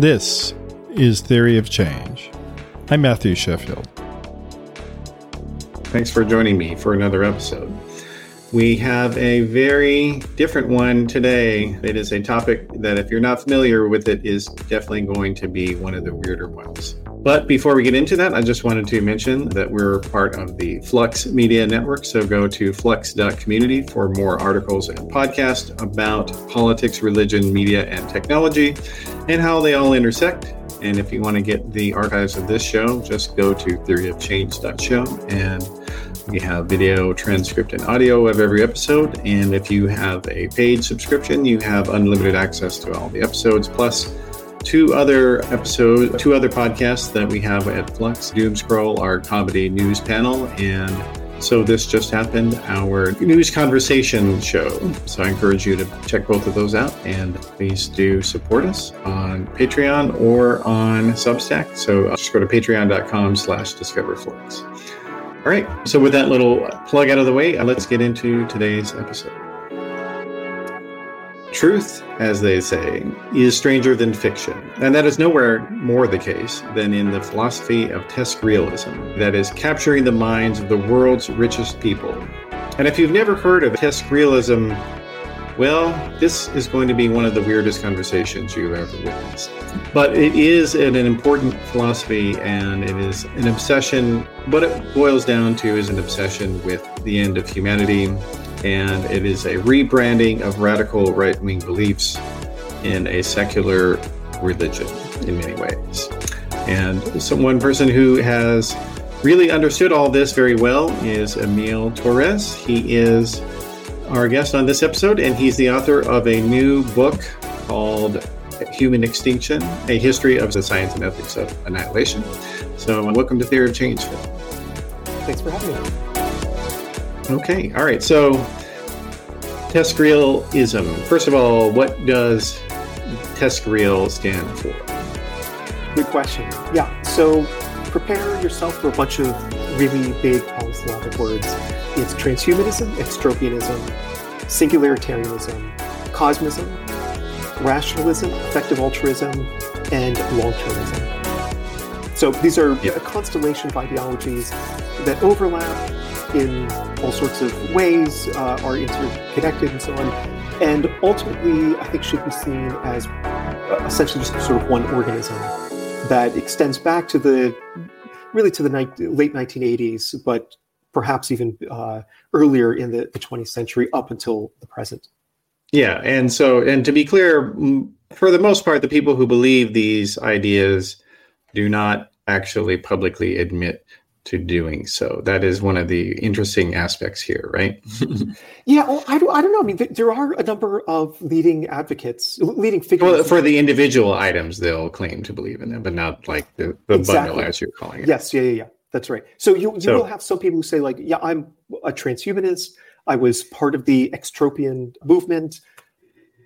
This is Theory of Change. I'm Matthew Sheffield. Thanks for joining me for another episode. We have a very different one today. It is a topic that, if you're not familiar with it, is definitely going to be one of the weirder ones. But before we get into that, I just wanted to mention that we're part of the Flux Media Network. So go to flux.community for more articles and podcasts about politics, religion, media, and technology and how they all intersect. And if you want to get the archives of this show, just go to theoryofchange.show and we have video, transcript, and audio of every episode. And if you have a paid subscription, you have unlimited access to all the episodes, plus two other episodes, two other podcasts that we have at Flux Doom Scroll, our comedy news panel, and so this just happened, our news conversation show. So I encourage you to check both of those out and please do support us on Patreon or on Substack. So uh, just go to patreon.com slash discoverflux. All right. So with that little plug out of the way, uh, let's get into today's episode. Truth, as they say, is stranger than fiction, and that is nowhere more the case than in the philosophy of TESCREALism, that is, capturing the minds of the world's richest people. And if you've never heard of TESCREALism, well, this is going to be one of the weirdest conversations you've ever witnessed. But it is an, an important philosophy and it is an obsession. What it boils down to is an obsession with the end of humanity and it is a rebranding of radical right wing beliefs in a secular religion in many ways. And so one person who has really understood all this very well is Emile Torres. He is our guest on this episode, and he's the author of a new book called Human Extinction A History of the Science and Ethics of Annihilation. So, welcome to Theory of Change, Thanks for having me. Okay, all right. So, TESCREALism. First of all, what does TESCREAL stand for? Good question. Yeah, so prepare yourself for a bunch of really big polysyllabic words. It's transhumanism, extropianism, singularitarianism, cosmism, rationalism, effective altruism, and long termism. So these are a constellation of ideologies that overlap in all sorts of ways, uh, are interconnected and so on, and ultimately, I think should be seen as uh, essentially just sort of one organism that extends back to the really to the ni- late 1980s, but perhaps even uh, earlier in the, the 20th century up until the present. Yeah, and so and to be clear, for the most part, the people who believe these ideas do not actually publicly admit to doing so. That is one of the interesting aspects here, right? yeah, well, I don't, I don't know. I mean, there are a number of leading advocates, leading figures. Well, for the individual items, they'll claim to believe in them, but not like the, the exactly. bundle, as you're calling it. Yes, yeah, yeah, yeah. That's right. So you, you so, will have some people who say, like, yeah, I'm a transhumanist. I was part of the extropian movement,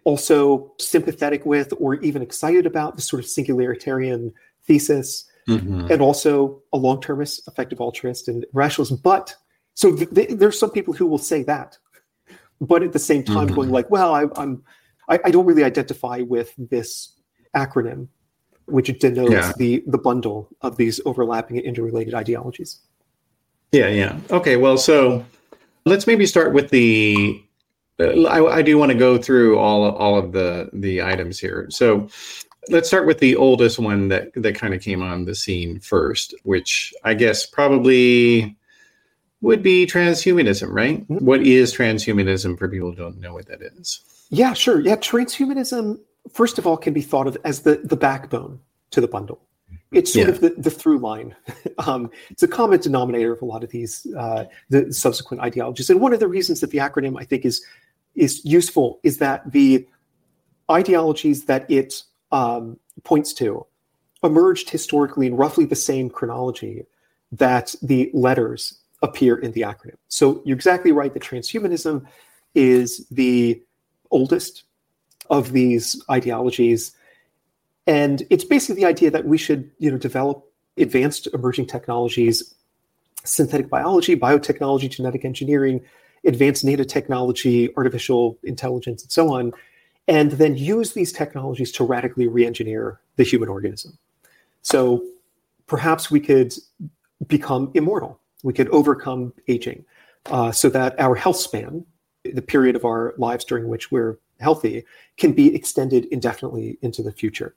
also sympathetic with or even excited about the sort of singularitarian thesis mm-hmm. and also a long termist, effective altruist, and rationalist. But so th- th- there's some people who will say that, but at the same time mm-hmm. going like, well, I, I'm I, I, don't really identify with this acronym, which denotes yeah. the the bundle of these overlapping and interrelated ideologies. Yeah, yeah. Okay, well, so let's maybe start with the. Uh, I, I do want to go through all all of the the items here. So, let's start with the oldest one that that kind of came on the scene first, which I guess probably would be transhumanism, right? Mm-hmm. What is transhumanism for people who don't know what that is? Yeah, sure. Yeah, transhumanism first of all can be thought of as the the backbone to the bundle. It's sort yeah. of the, the through line. um, it's a common denominator of a lot of these uh, the subsequent ideologies. And one of the reasons that the acronym I think is is useful is that the ideologies that it um, points to emerged historically in roughly the same chronology that the letters appear in the acronym. So you're exactly right that transhumanism is the oldest of these ideologies. And it's basically the idea that we should, you know, develop advanced emerging technologies, synthetic biology, biotechnology, genetic engineering, advanced nanotechnology, artificial intelligence, and so on, and then use these technologies to radically re-engineer the human organism. So perhaps we could become immortal. We could overcome aging uh, so that our health span, the period of our lives during which we're healthy, can be extended indefinitely into the future.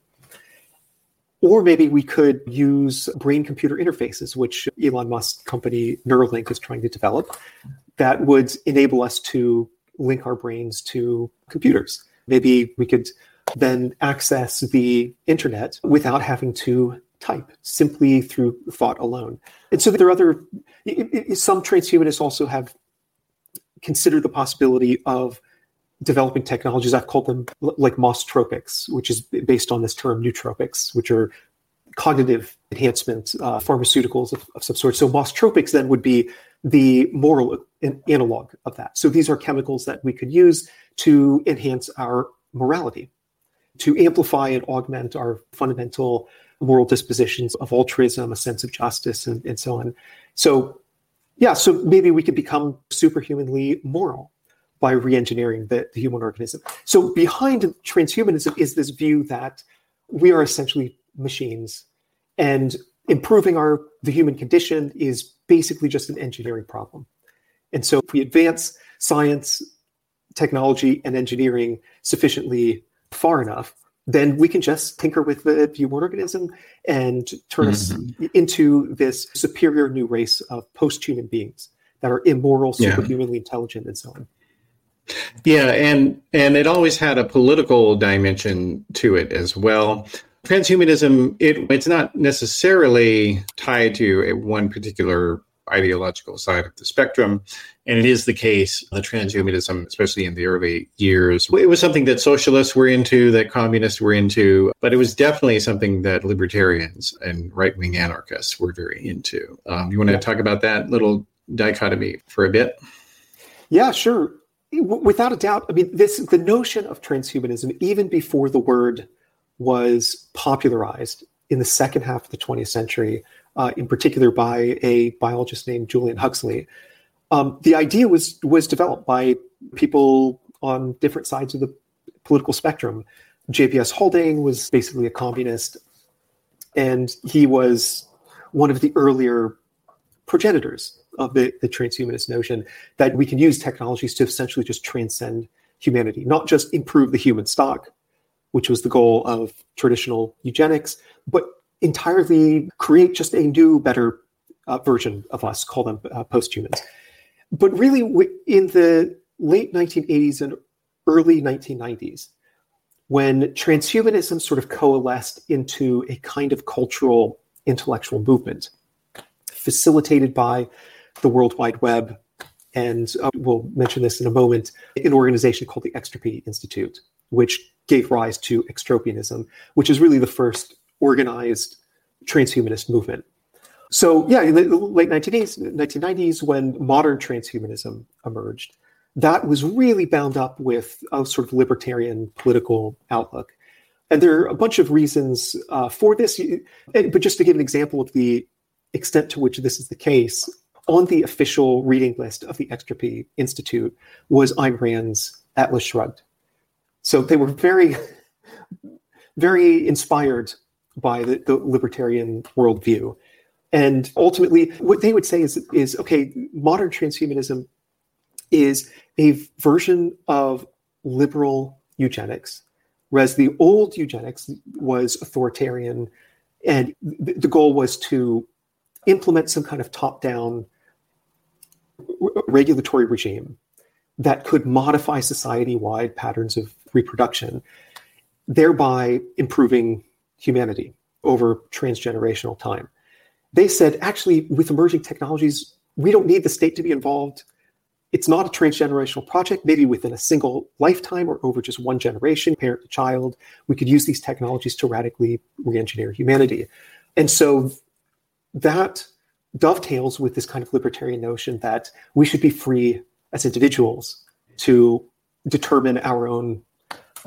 Or maybe we could use brain computer interfaces, which Elon Musk's company Neuralink is trying to develop, that would enable us to link our brains to computers. Maybe we could then access the internet without having to type simply through thought alone. And so there are other, some transhumanists also have considered the possibility of developing technologies. I've called them like tropics, which is based on this term nootropics, which are cognitive enhancement uh, pharmaceuticals of, of, some sort. So tropics then would be the moral analog of that. So these are chemicals that we could use to enhance our morality, to amplify and augment our fundamental moral dispositions of altruism, a sense of justice, and, and so on. So, yeah, so maybe we could become superhumanly moral by re-engineering the, the human organism. So behind transhumanism is this view that we are essentially machines and improving our the human condition is basically just an engineering problem. And so if we advance science, technology, and engineering sufficiently far enough, then we can just tinker with the human organism and turn mm-hmm. us into this superior new race of post-human beings that are immoral, superhumanly yeah. intelligent, and so on. Yeah, and and it always had a political dimension to it as well. Transhumanism, it it's not necessarily tied to a, one particular ideological side of the spectrum. And it is the case, the transhumanism, especially in the early years, it was something that socialists were into, that communists were into, but it was definitely something that libertarians and right wing anarchists were very into. Um, you want to yeah. talk about that little dichotomy for a bit? Yeah, sure. Without a doubt. I mean, this the notion of transhumanism, even before the word was popularized in the second half of the 20th century, uh, in particular by a biologist named Julian Huxley. Um, the idea was was developed by people on different sides of the political spectrum. JBS Haldane was basically a communist, and he was one of the earlier progenitors of the, the transhumanist notion that we can use technologies to essentially just transcend humanity, not just improve the human stock, which was the goal of traditional eugenics, but entirely create just a new, better uh, version of us, call them uh, post-humans. But really, in the late 1980s and early 1990s, when transhumanism sort of coalesced into a kind of cultural intellectual movement, facilitated by the World Wide Web, and uh, we'll mention this in a moment, an organization called the Extropy Institute, which gave rise to extropianism, which is really the first organized transhumanist movement. So, yeah, in the late 1980s, 1990s, when modern transhumanism emerged, that was really bound up with a sort of libertarian political outlook. And there are a bunch of reasons uh, for this. But just to give an example of the extent to which this is the case, on the official reading list of the Extropy Institute was Ayn Rand's Atlas Shrugged. So they were very, very inspired by the, the libertarian worldview. And ultimately, what they would say is, is okay, modern transhumanism is a version of liberal eugenics, whereas the old eugenics was authoritarian, and the goal was to implement some kind of top down regulatory regime that could modify society wide patterns of reproduction, thereby improving humanity over transgenerational time. They said, actually, with emerging technologies, we don't need the state to be involved. It's not a transgenerational project, maybe within a single lifetime or over just one generation, parent to child. We could use these technologies to radically re engineer humanity. And so that dovetails with this kind of libertarian notion that we should be free as individuals to determine our own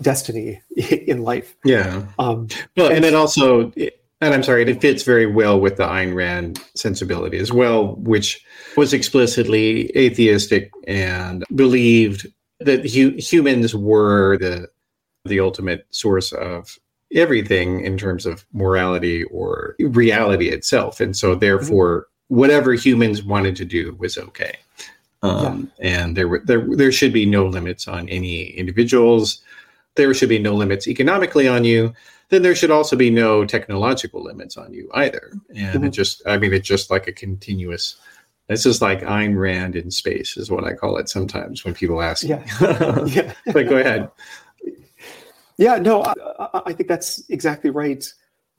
destiny in life. Yeah. Um, well, and it also, and I'm sorry, it fits very well with the Ayn Rand sensibility as well, which was explicitly atheistic and believed that hu- humans were the the ultimate source of everything in terms of morality or reality itself. And so, therefore, whatever humans wanted to do was okay. Um, yeah. And there, were, there, there should be no limits on any individuals. There should be no limits economically on you. Then there should also be no technological limits on you either. And mm-hmm. it just, I mean, it's just like a continuous. This is like Ayn Rand in space, is what I call it sometimes when people ask. Yeah. yeah. but go ahead. Yeah, no, I, I, think that's exactly right.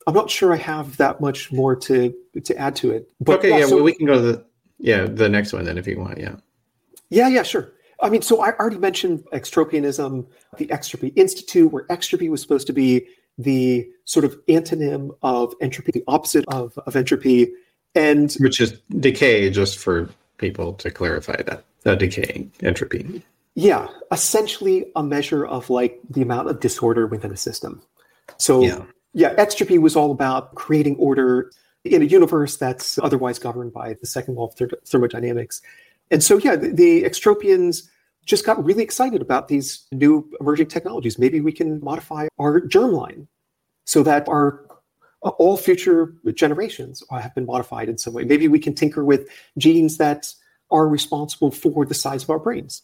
I'm not sure I have that much more to to add to it. But okay, yeah, yeah so, well, we can go to the yeah the next one then if you want. Yeah. Yeah, yeah, sure. I mean, so I already mentioned extropianism, the Extropy Institute, where extropy was supposed to be the sort of antonym of entropy, the opposite of, of entropy, and which is decay. Just for people to clarify that, uh, decay entropy. Yeah, essentially a measure of like the amount of disorder within a system. So yeah, yeah extropy was all about creating order in a universe that's otherwise governed by the second law of thermodynamics. And so yeah, the, the extropians just got really excited about these new emerging technologies. Maybe we can modify our germline so that our all future generations have been modified in some way. Maybe we can tinker with genes that are responsible for the size of our brains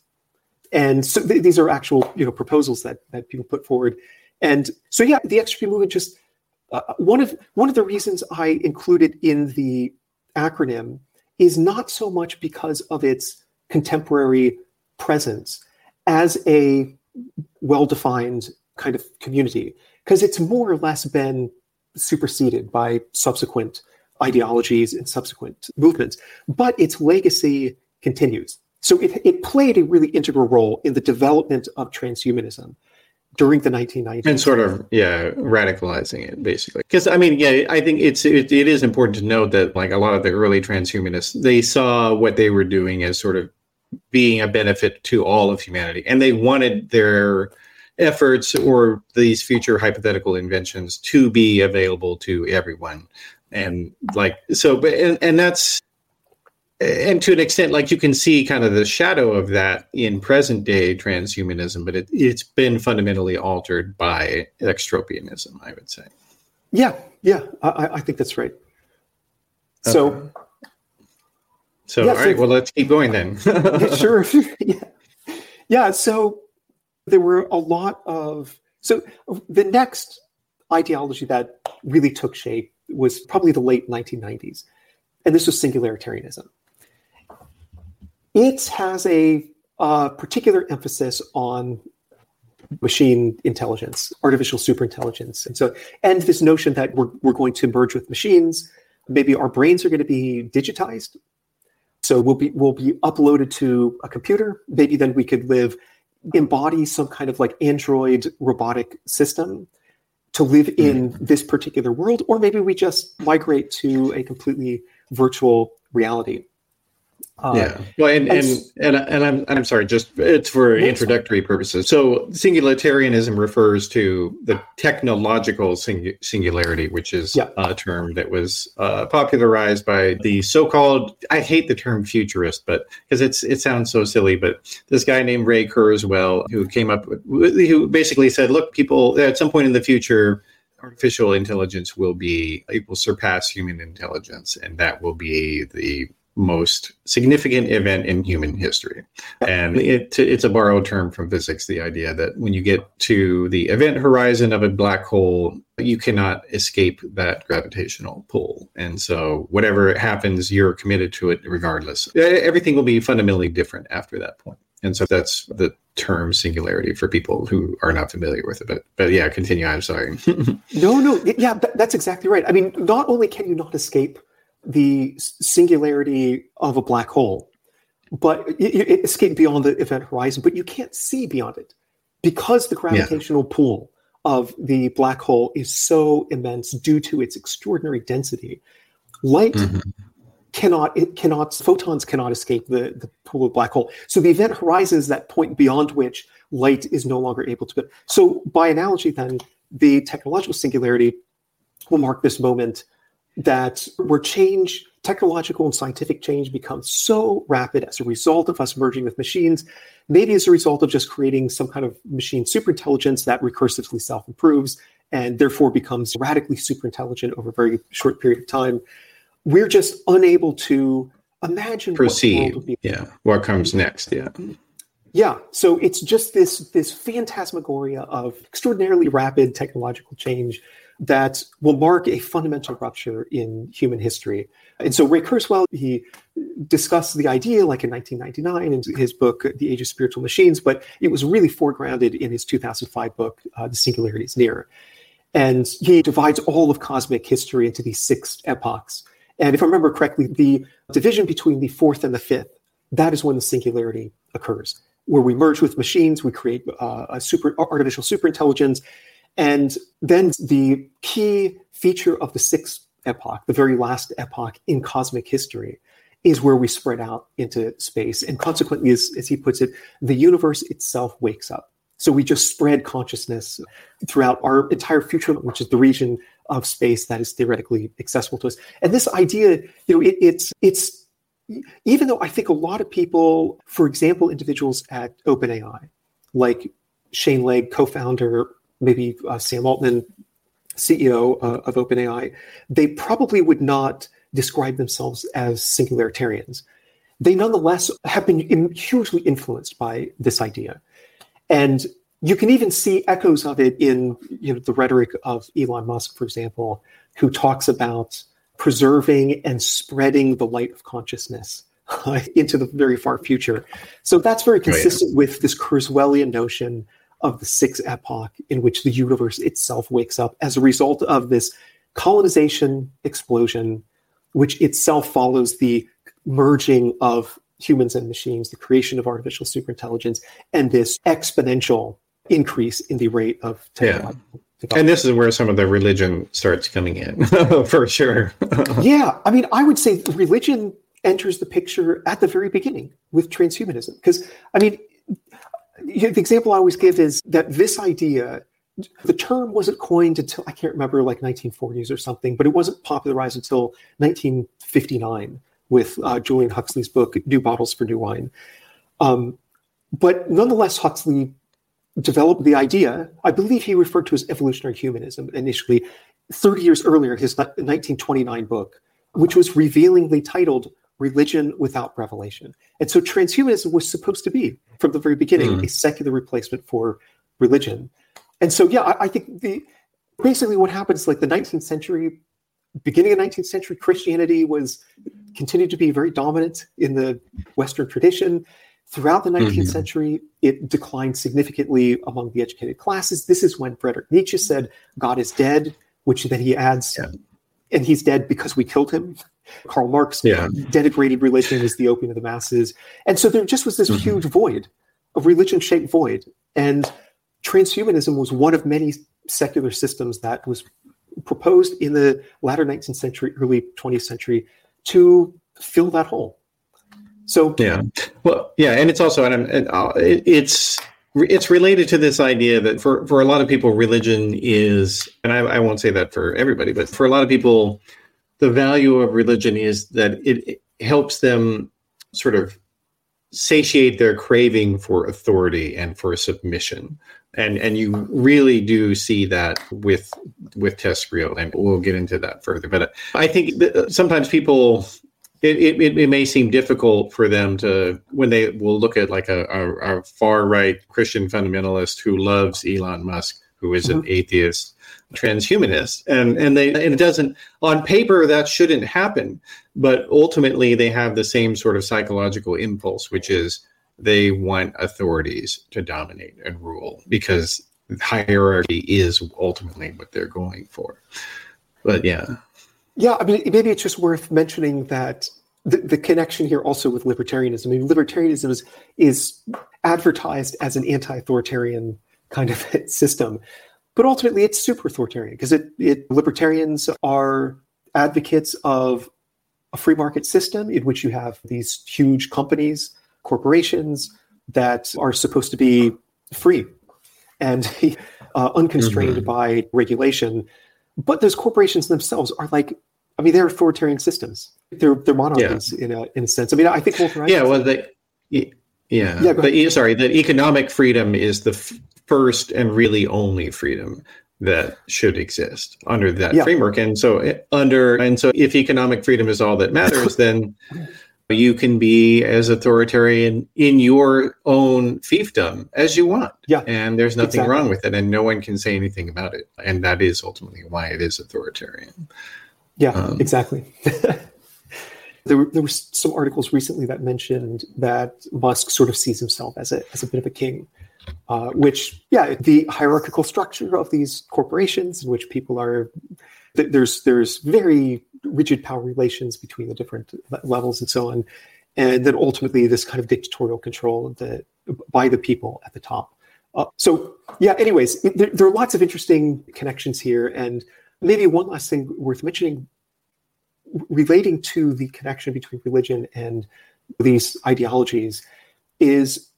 and so th- these are actual you know proposals that that people put forward and so yeah the extropy movement just uh, one of one of the reasons i included in the acronym is not so much because of its contemporary presence as a well-defined kind of community because it's more or less been superseded by subsequent ideologies and subsequent movements but its legacy continues. So it, it played a really integral role in the development of transhumanism during the 1990s and sort of yeah radicalizing it basically. Because i mean yeah i think it's it, it is important to note that like a lot of the early transhumanists they saw what they were doing as sort of being a benefit to all of humanity and they wanted their efforts or these future hypothetical inventions to be available to everyone and like so but and, and that's and to an extent, like you can see kind of the shadow of that in present day transhumanism, but it, it's been fundamentally altered by extropianism, I would say. Yeah, yeah, I, I think that's right. Okay. So, so yeah, all right, so, well, let's keep going then. sure. yeah. yeah, so there were a lot of so the next ideology that really took shape was probably the late 1990s, and this was singularitarianism. It has a uh, particular emphasis on machine intelligence, artificial superintelligence, and so and this notion that we're we're going to merge with machines. Maybe our brains are going to be digitized, so we'll be we'll be uploaded to a computer. Maybe then we could live embody some kind of like android robotic system to live in mm. this particular world, or maybe we just migrate to a completely virtual reality. Uh, yeah. Well, and and, and and I'm I'm sorry, just it's for introductory purposes. So singularitarianism refers to the technological sing- singularity, which is yeah. a term that was uh, popularized by the so-called I hate the term futurist, but because it's it sounds so silly, but this guy named Ray Kurzweil who came up with who basically said, look, people at some point in the future artificial intelligence will be it will surpass human intelligence and that will be the most significant event in human history. And it, it's a borrowed term from physics, the idea that when you get to the event horizon of a black hole, you cannot escape that gravitational pull. And so whatever happens, you're committed to it regardless. Everything will be fundamentally different after that point. And so that's the term singularity for people who are not familiar with it. But, but yeah, continue. I'm sorry. no, no. Yeah, that's exactly right. I mean, not only can you not escape the singularity of a black hole, but it, it escaped beyond the event horizon, but you can't see beyond it because the gravitational yeah. pull of the black hole is so immense due to its extraordinary density. Light mm-hmm. cannot, it cannot, photons cannot escape the, the pull of black hole. So the event horizon is that point beyond which light is no longer able to. So by analogy, then the technological singularity will mark this moment that where change, technological and scientific change becomes so rapid as a result of us merging with machines, maybe as a result of just creating some kind of machine superintelligence that recursively self improves and therefore becomes radically superintelligent over a very short period of time. We're just unable to imagine proceed. What yeah, what comes next? Yeah. Yeah, so it's just this this phantasmagoria of extraordinarily rapid technological change that will mark a fundamental rupture in human history. And so Ray Kurzweil, he discussed the idea like in 1999 in his book, The Age of Spiritual Machines, but it was really foregrounded in his 2005 book, uh, The Singularity is Near. And he divides all of cosmic history into these six epochs. And if I remember correctly, the division between the fourth and the fifth, that is when the singularity occurs, where we merge with machines, we create uh, a super artificial superintelligence, and then the key feature of the sixth epoch, the very last epoch in cosmic history, is where we spread out into space. And consequently, as, as he puts it, the universe itself wakes up. So we just spread consciousness throughout our entire future, which is the region of space that is theoretically accessible to us. And this idea, you know, it, it's it's even though I think a lot of people, for example, individuals at OpenAI, like Shane Legg, co-founder maybe uh, Sam Altman, CEO uh, of OpenAI, they probably would not describe themselves as singularitarians. They nonetheless have been hugely influenced by this idea. And you can even see echoes of it in you know, the rhetoric of Elon Musk, for example, who talks about preserving and spreading the light of consciousness into the very far future. So that's very consistent with this Kurzweilian notion of the sixth epoch in which the universe itself wakes up as a result of this colonization explosion, which itself follows the merging of humans and machines, the creation of artificial superintelligence, and this exponential increase in the rate of technology. Yeah. And this is where some of the religion starts coming in, for sure. yeah, I mean, I would say religion enters the picture at the very beginning with transhumanism, because I mean, the example I always give is that this idea, the term wasn't coined until I can't remember, like 1940s or something, but it wasn't popularized until 1959 with uh, Julian Huxley's book "New Bottles for New Wine." Um, but nonetheless, Huxley developed the idea. I believe he referred to as evolutionary humanism initially, 30 years earlier, his 1929 book, which was revealingly titled religion without revelation. And so transhumanism was supposed to be, from the very beginning, mm. a secular replacement for religion. And so, yeah, I, I, think the basically what happens like the 19th century, beginning of 19th century, Christianity was continued to be very dominant in the Western tradition. Throughout the 19th mm-hmm. century, it declined significantly among the educated classes. This is when Friedrich Nietzsche said, God is dead, which then he adds, yeah. And he's dead because we killed him. Karl Marx yeah. denigrated religion as the opium of the masses. And so there just was this mm-hmm. huge void, a religion shaped void. And transhumanism was one of many secular systems that was proposed in the latter 19th century, early 20th century to fill that hole. So yeah, well, yeah, and it's also and, uh, it's it's related to this idea that for for a lot of people, religion is, and I, I won't say that for everybody, but for a lot of people, the value of religion is that it, it helps them sort of satiate their craving for authority and for submission. And and you really do see that with with TESCREAL and we'll get into that further. But i think uh, sometimes people it, it, it may seem difficult for them to when they will look at like a, a, a far right christian fundamentalist who loves elon musk who is an mm-hmm. atheist transhumanist. And and they and it doesn't on paper that shouldn't happen but ultimately they have the same sort of psychological impulse which is they want authorities to dominate and rule because hierarchy is ultimately what they're going for. But yeah yeah i mean maybe it's just worth mentioning that the, the connection here also with libertarianism i mean libertarianism is, is advertised as an anti-authoritarian kind of system but ultimately, it's super authoritarian because it, it libertarians are advocates of a free market system in which you have these huge companies, corporations that are supposed to be free and uh, unconstrained mm-hmm. by regulation. But those corporations themselves are like I mean, they're authoritarian systems. They're they're monarchies yeah. in a in a sense. I mean, I think Walter. Yeah, well, they, yeah, yeah. But, sorry, that economic freedom is the f- first and really only freedom that should exist under that yeah. framework. And so eh, under and so if economic freedom is all that matters, then you can be as authoritarian in your own fiefdom as you want. Yeah. And there's nothing exactly. wrong with it. And no one can say anything about it. And that is ultimately why it is authoritarian. Yeah, um, exactly. there, were, there were some articles recently that mentioned that Musk sort of sees himself as a, as a bit of a king. Uh, which, yeah, the hierarchical structure of these corporations in which people are, there's there's very rigid power relations between the different levels and so on. And then ultimately, this kind of dictatorial control the, by the people at the top. Uh, so, yeah, anyways, there, there, are lots of interesting connections here. And maybe one last thing worth mentioning relating to the connection between religion and these ideologies is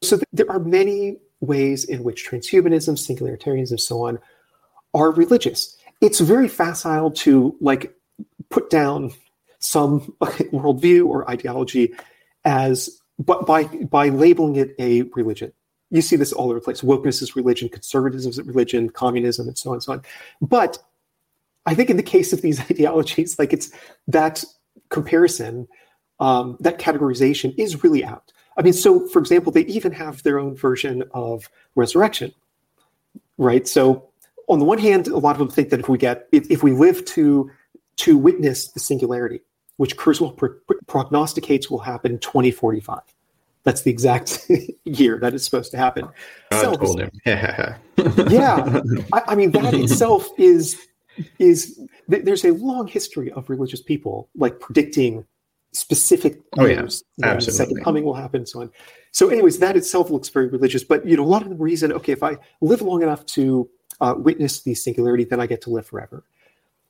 so there are many ways in which transhumanism, singularitarianism, and so on are religious. It's very facile to like put down some worldview or ideology as but by by labeling it a religion you see this all over the place. Wokeness is religion conservatism is religion communism and so on and so on. But i think in the case of these ideologies like it's that comparison um, that categorization is really out. I mean so for example they even have their own version of resurrection right? So on the one hand, a lot of them think that if we get if, if we live to to witness the singularity, which Kurzweil pro- prognosticates will happen in 2045. That's the exact year that is supposed to happen. God told him. yeah, I, I, mean that itself is is there's a long history of religious people like predicting specific oh, years. Yeah. Absolutely. second coming will happen, and so on. So, anyways, that itself looks very religious. But you know, a lot of the reason, okay, if I live long enough to uh, witness the singularity, then I get to live forever.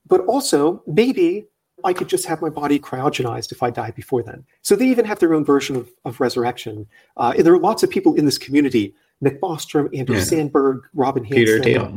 But also, maybe I could just have my body cryogenized if I die before then. So they even have their own version of, of resurrection. Uh, and there are lots of people in this community Nick Bostrom, Anders yeah. Sandberg, Robin Hanson. Peter Thiel.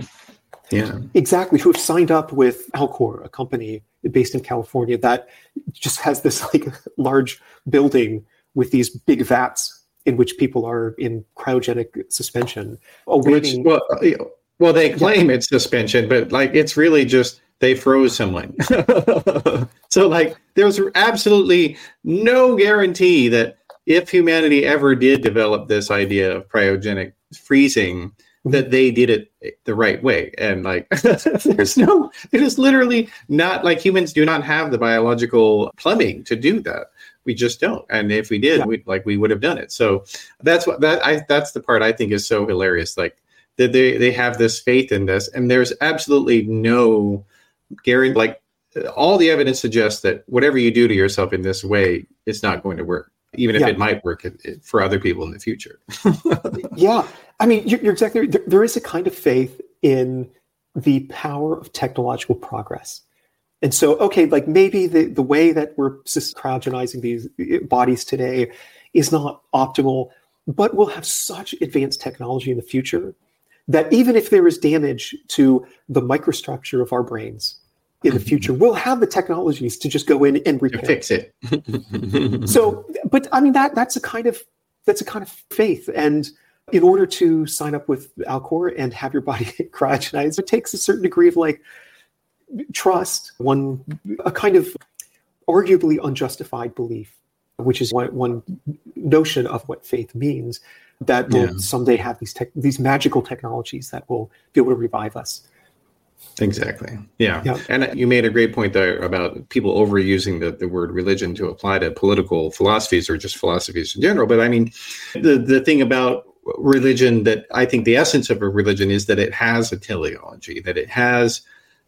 Yeah. Exactly, who have signed up with Alcor, a company based in California that just has this like large building with these big vats in which people are in cryogenic suspension awaiting. Which, well, well, they claim yeah. it's suspension, but like it's really just they froze someone. so like there's absolutely no guarantee that if humanity ever did develop this idea of cryogenic freezing, that they did it the right way. And like there's no it is literally not like humans do not have the biological plumbing to do that. We just don't. And if we did, yeah. we like we would have done it. So that's what that I that's the part I think is so hilarious. Like that they they have this faith in this, and there's absolutely no guarantee. Like all the evidence suggests that whatever you do to yourself in this way, it's not going to work, even if yeah. it might work for other people in the future. yeah, I mean, you're, you're exactly right. There, there is a kind of faith in the power of technological progress. And so, okay, like maybe the, the way that we're cryogenizing these eh, bodies today is not optimal, but we'll have such advanced technology in the future that even if there is damage to the microstructure of our brains in the future, we'll have the technologies to just go in and repair fix it. so, but I mean that that's a kind of that's a kind of faith, and in order to sign up with Alcor and have your body cryogenized, it takes a certain degree of like trust, one a kind of arguably unjustified belief, which is one, one notion of what faith means that will yeah. someday have these tech, these magical technologies that will be able to revive us. Exactly. Yeah. yeah. And you made a great point there about people overusing the, the word religion to apply to political philosophies or just philosophies in general. But I mean, the, the thing about religion that I think the essence of a religion is that it has a teleology, that it has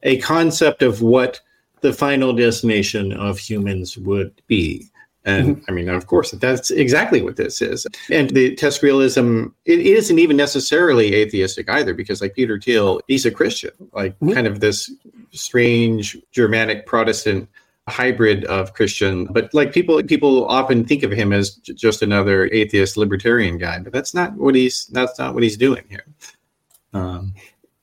a concept of what the final destination of humans would be. And mm-hmm. I mean, of course, that's exactly what this is. And the TESCREALism, it isn't even necessarily atheistic either, because like Peter Thiel, he's a Christian, like mm-hmm. kind of this strange Germanic Protestant hybrid of Christian. But like people, people often think of him as j- just another atheist libertarian guy, but that's not what he's. That's not what he's doing here. Um,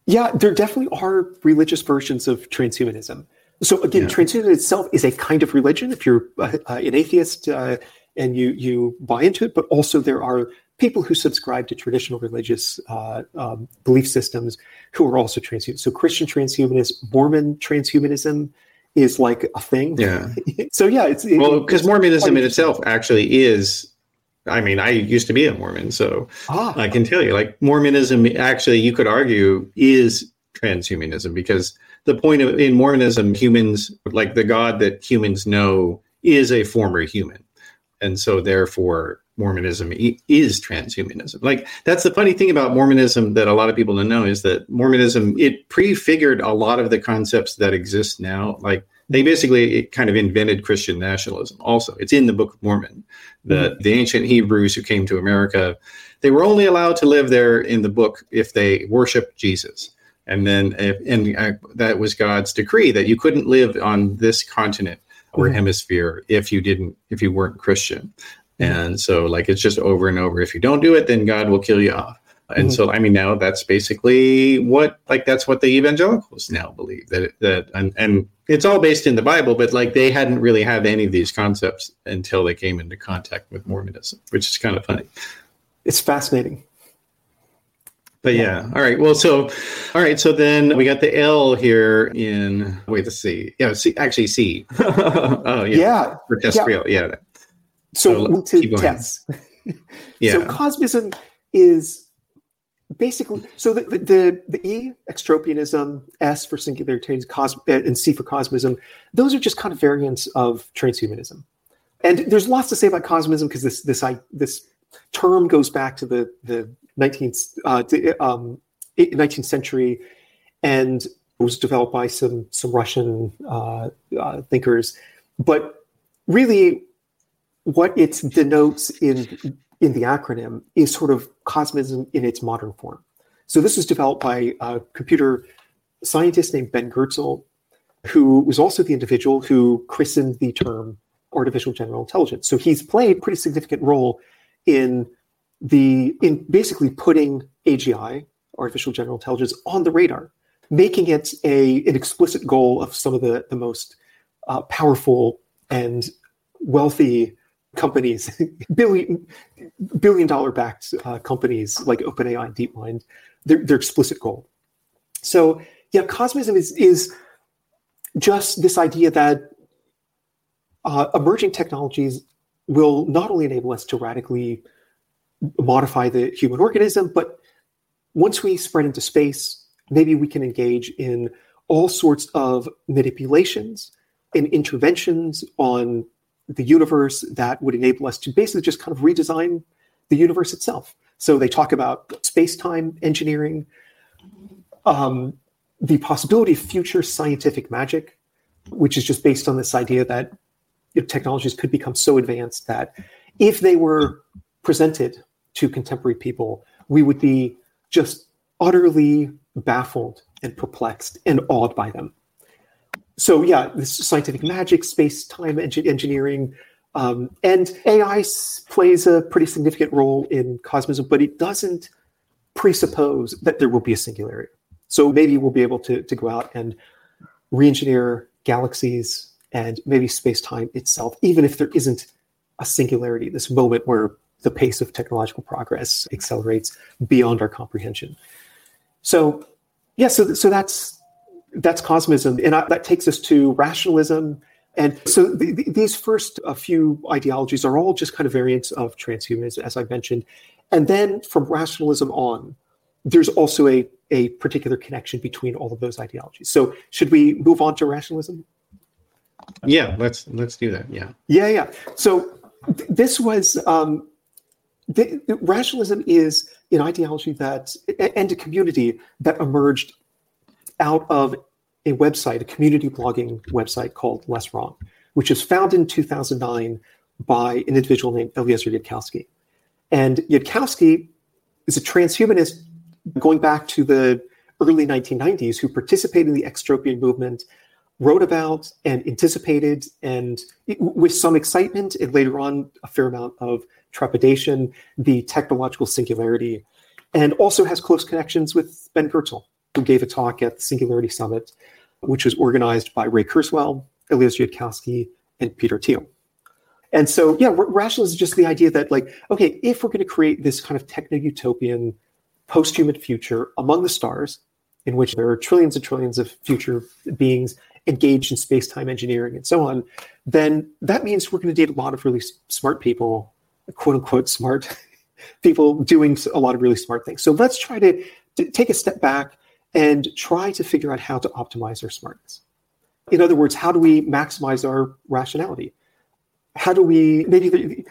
yeah, there definitely are religious versions of transhumanism. So again, yeah. transhumanism itself is a kind of religion. If you're uh, uh, an atheist uh, and you you buy into it, but also there are people who subscribe to traditional religious uh, um, belief systems who are also transhuman. So Christian transhumanism, Mormon transhumanism is like a thing. Yeah. so yeah, it's it, well because Mormonism in itself actually is. I mean, I used to be a Mormon, so ah. I can tell you, like Mormonism, actually, you could argue is transhumanism because the point of in Mormonism, humans like the God that humans know is a former human, and so therefore Mormonism is transhumanism. Like that's the funny thing about Mormonism that a lot of people don't know is that Mormonism it prefigured a lot of the concepts that exist now. Like they basically kind of invented Christian nationalism. Also, it's in the Book of Mormon that mm-hmm. the ancient Hebrews who came to America they were only allowed to live there in the book if they worshiped Jesus. And then, if, and uh, that was God's decree that you couldn't live on this continent or mm-hmm. hemisphere if you didn't, if you weren't Christian. And so, like, it's just over and over. If you don't do it, then God will kill you off. And mm-hmm. so, I mean, now that's basically what, like, that's what the evangelicals now believe that, that, and, and it's all based in the Bible, but like they hadn't really had any of these concepts until they came into contact with Mormonism, which is kind of funny. It's fascinating. But yeah, all right. Well, so, all right. So then we got the L here in, wait, the C. Yeah, C, actually C. oh, yeah. Yeah. For test yeah. real. Yeah. So, so to test. yeah. So cosmism is basically so the the, the E extropianism, S for singularitarianism, cos, uh, and C for cosmism. Those are just kind of variants of transhumanism. And there's lots to say about cosmism because this this I, this term goes back to the the 19th uh, um, 19th century and was developed by some some Russian uh, uh, thinkers. But really, what it denotes in in the acronym is sort of cosmism in its modern form. So this was developed by a computer scientist named Ben Goertzel, who was also the individual who christened the term artificial general intelligence. So he's played a pretty significant role in the in basically putting AGI, artificial general intelligence, on the radar, making it a an explicit goal of some of the the most uh, powerful and wealthy companies, billion billion dollar backed uh, companies like OpenAI and DeepMind, their, their explicit goal. So yeah, cosmism is is just this idea that uh, emerging technologies will not only enable us to radically modify the human organism, but once we spread into space, maybe we can engage in all sorts of manipulations and interventions on the universe that would enable us to basically just kind of redesign the universe itself. So they talk about space time engineering, um, the possibility of future scientific magic, which is just based on this idea that technologies could become so advanced that if they were presented to contemporary people, we would be just utterly baffled and perplexed and awed by them so yeah, this scientific magic, space time engineering, um, and AI plays a pretty significant role in cosmism, but it doesn't presuppose that there will be a singularity. So maybe we'll be able to, to go out and re-engineer galaxies and maybe space-time itself, even if there isn't a singularity, this moment where the pace of technological progress accelerates beyond our comprehension. So yeah, so so that's that's cosmism. And I, that takes us to rationalism. And so the, the, these first a few ideologies are all just kind of variants of transhumanism, as I mentioned. And then from rationalism on, there's also a, a particular connection between all of those ideologies. So should we move on to rationalism? Yeah, let's let's do that. Yeah. Yeah, yeah. So th- this was um, rationalism is an ideology that and a community that emerged out of a website, a community blogging website called Less Wrong, which was founded in 2009 by an individual named Eliezer Yudkowsky. And Yudkowsky is a transhumanist going back to the early 1990s who participated in the extropian movement, wrote about and anticipated, and with some excitement and later on a fair amount of trepidation, the technological singularity, and also has close connections with Ben Goertzel, who gave a talk at the Singularity Summit which was organized by Ray Kurzweil, Eliezer Yudkowsky, and Peter Thiel. And so, yeah, rational is just the idea that, like, okay, if we're going to create this kind of techno utopian, post human future among the stars, in which there are trillions and trillions of future beings engaged in space time engineering and so on, then that means we're going to date a lot of really smart people, quote unquote smart people doing a lot of really smart things. So let's try to, to take a step back and try to figure out how to optimize our smartness. In other words, how do we maximize our rationality? How do we maybe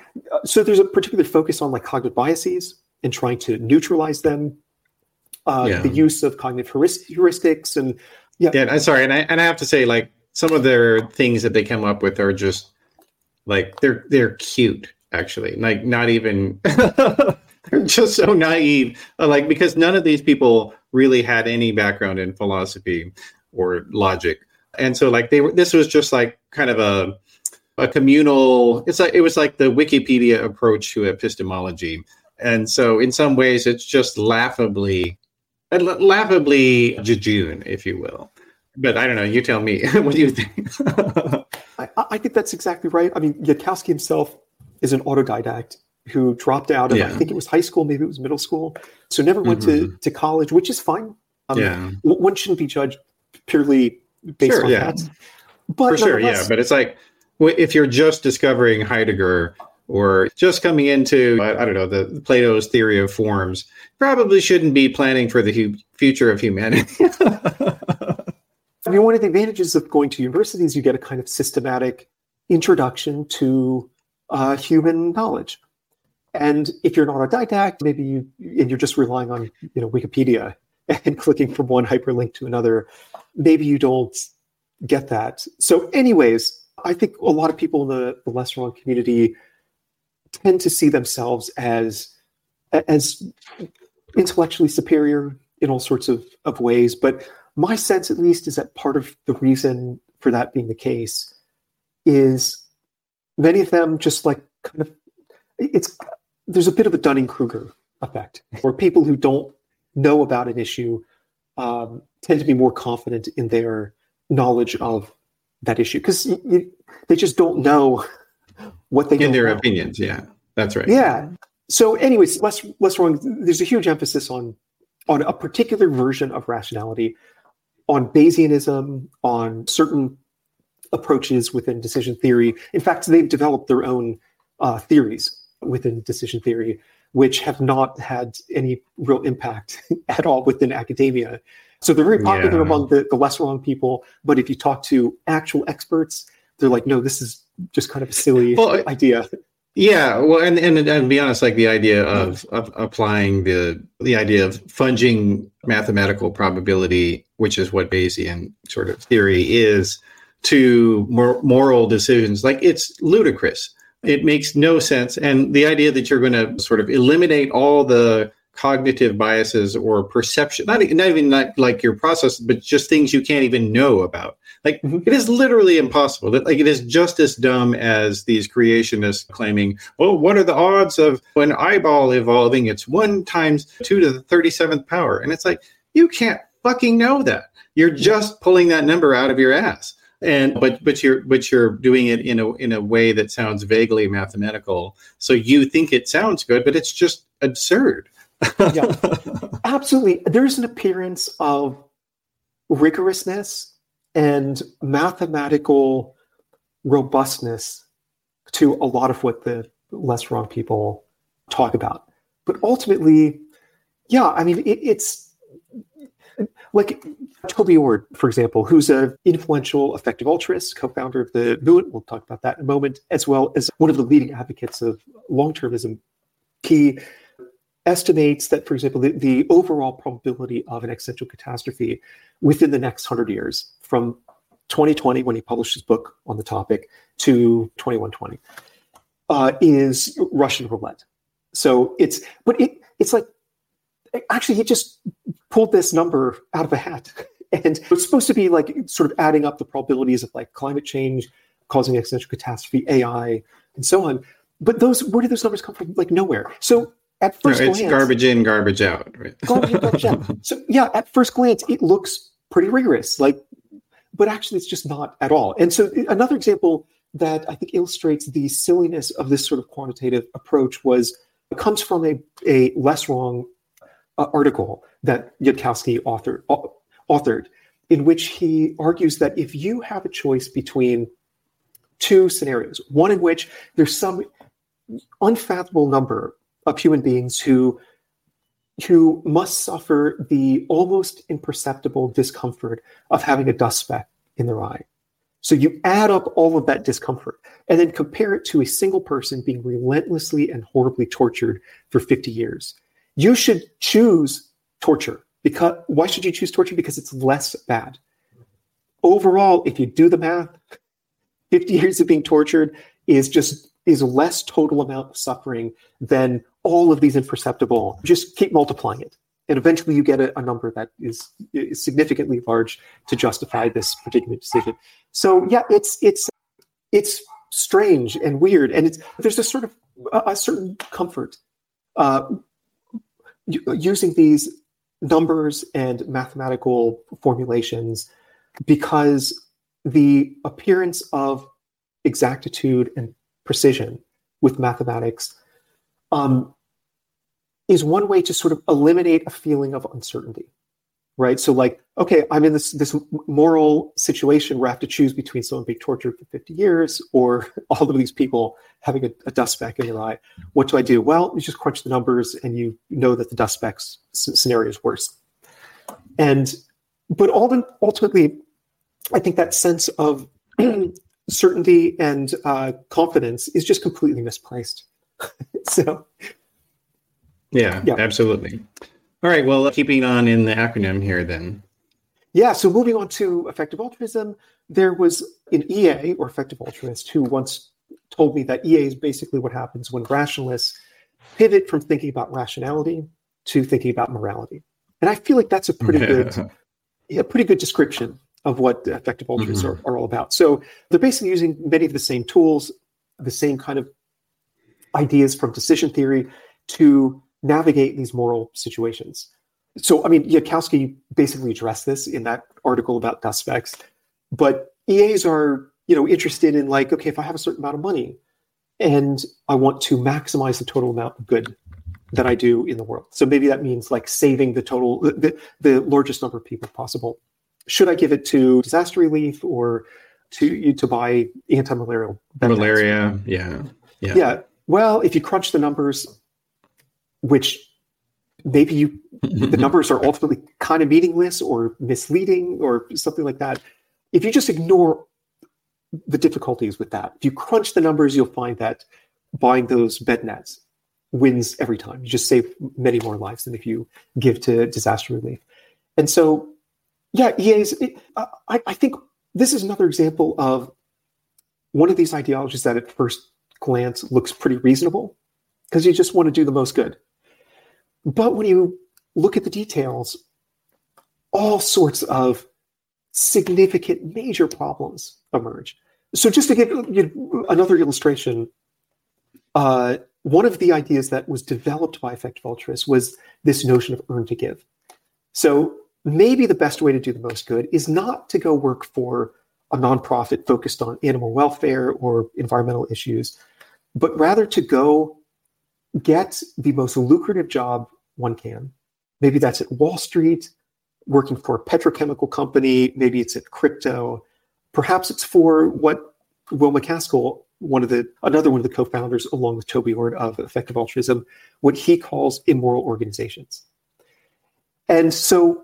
so there's a particular focus on like cognitive biases and trying to neutralize them. Uh, yeah. The use of cognitive heuristics and yeah. Yeah, I'm sorry, and I and I have to say like some of their things that they come up with are just like they're they're cute actually. Like not even they're just so naive. Uh, like because none of these people really had any background in philosophy or logic and so like they were this was just like kind of a a communal it's like it was like the wikipedia approach to epistemology and so in some ways it's just laughably laughably jejune if you will but i don't know you tell me what do you think I, I, think that's exactly right i mean yudkowsky himself is an autodidact who dropped out of yeah. i think it was high school maybe it was middle school so never went mm-hmm. to, to college which is fine um, yeah. one shouldn't be judged purely based sure, on yeah. that. But For sure, yeah. But it's like if you're just discovering Heidegger or just coming into I, don't know the Plato's theory of forms, probably shouldn't be planning for the hu- future of humanity. I mean, one of the advantages of going to university is you get a kind of systematic introduction to uh, human knowledge. And if you're not a didact, maybe you and you're just relying on you know Wikipedia and clicking from one hyperlink to another, maybe you don't get that. So, anyways, I think a lot of people in the, the less wrong community tend to see themselves as as intellectually superior in all sorts of, of ways. But my sense, at least, is that part of the reason for that being the case is many of them just like kind of it's there's a bit of a Dunning Kruger effect where people who don't know about an issue um, tend to be more confident in their knowledge of that issue because they just don't know what they in their know. opinions. Yeah, that's right. Yeah. So, anyways, less less wrong. There's a huge emphasis on on a particular version of rationality, on Bayesianism, on certain approaches within decision theory. In fact, they've developed their own uh, theories within decision theory which have not had any real impact at all within academia. So they're very popular yeah. among the, the less wrong people. But if you talk to actual experts, they're like, no, this is just kind of a silly well, idea. Yeah, well, and, and and be honest, like the idea of of applying the the idea of funging mathematical probability, which is what Bayesian sort of theory is, to mor- moral decisions, like it's ludicrous. It makes no sense. And the idea that you're going to sort of eliminate all the cognitive biases or perception, not, not even not like your process, but just things you can't even know about. Like mm-hmm. it is literally impossible. Like it is just as dumb as these creationists claiming, well what are the odds of an eyeball evolving? It's one times two to the thirty-seventh power." And it's like you can't fucking know that. You're just pulling that number out of your ass and but but you're but you're doing it in a in a way that sounds vaguely mathematical so you think it sounds good but it's just absurd yeah absolutely there's an appearance of rigorousness and mathematical robustness to a lot of what the less wrong people talk about but ultimately yeah i mean it, it's like Toby Ord, for example, who's an influential effective altruist, co-founder of the movement. We'll talk about that in a moment, as well as one of the leading advocates of long-termism. He estimates that, for example, the, the overall probability of an existential catastrophe within the next hundred years, from 2020 when he published his book on the topic to 2120, uh, is Russian roulette. So it's, but it, it's like actually he just pulled this number out of a hat and it's supposed to be like sort of adding up the probabilities of like climate change causing existential catastrophe, AI, and so on. But those where do those numbers come from? Like nowhere. So at first no, it's glance, garbage in, garbage out. Right? garbage in, garbage out. So yeah, at first glance, it looks pretty rigorous. Like but actually it's just not at all. And so another example that I think illustrates the silliness of this sort of quantitative approach was comes from a, a less wrong uh, article that Yudkowsky authored, uh, authored, in which he argues that if you have a choice between two scenarios, one in which there's some unfathomable number of human beings who who must suffer the almost imperceptible discomfort of having a dust speck in their eye. So you add up all of that discomfort and then compare it to a single person being relentlessly and horribly tortured for 50 years. You should choose torture because why should you choose torture? Because it's less bad. Overall, if you do the math, 50 years of being tortured is just is less total amount of suffering than all of these imperceptible. Just keep multiplying it. And eventually you get a, a number that is, is, significantly large to justify this particular decision. So yeah, it's it's it's strange and weird. And it's there's a sort of a, a certain comfort uh, using these numbers and mathematical formulations because the appearance of exactitude and precision with mathematics um, is one way to sort of eliminate a feeling of uncertainty right? So like okay i'm in this this moral situation where i have to choose between someone being tortured for 50 years or all of these people having a, a dust speck in their eye. What do i do? Well you just crunch the numbers and you know that the dust specks scenario is worse. And but all the ultimately i think that sense of certainty and uh, confidence is just completely misplaced. so, yeah, yeah, absolutely. All right. Well, keeping on in the acronym here, then. Yeah. So moving on to effective altruism, there was an EA or effective altruist who once told me that EA is basically what happens when rationalists pivot from thinking about rationality to thinking about morality. And I feel like that's a pretty good, a pretty good description of what effective altruists mm-hmm. are, are all about. So they're basically using many of the same tools, the same kind of ideas from decision theory to navigate these moral situations. So, I mean, Yudkowsky basically addressed this in that article about dust specks, but EAs are, you know, interested in like, okay, if I have a certain amount of money and I want to maximize the total amount of good that I do in the world. So maybe that means like saving the total, the, the largest number of people possible should I give it to disaster relief or to you to buy anti-malarial malaria? Yeah, yeah, yeah. Well, if you crunch the numbers, which maybe you the numbers are ultimately kind of meaningless or misleading or something like that. If you just ignore the difficulties with that, if you crunch the numbers, you'll find that buying those bed nets wins every time. You just save many more lives than if you give to disaster relief. And so yeah, EAs. It, I, I think this is another example of one of these ideologies that at first glance looks pretty reasonable because you just want to do the most good. But when you look at the details, all sorts of significant major problems emerge. So, just to give you another illustration, uh, one of the ideas that was developed by effective altruists was this notion of earn to give. So, maybe the best way to do the most good is not to go work for a nonprofit focused on animal welfare or environmental issues, but rather to go get the most lucrative job one can. Maybe that's at Wall Street, working for a petrochemical company, maybe it's at crypto, perhaps it's for what Will MacAskill, one of the another one of the co-founders, along with Toby Ord of Effective Altruism, what he calls immoral organizations. And so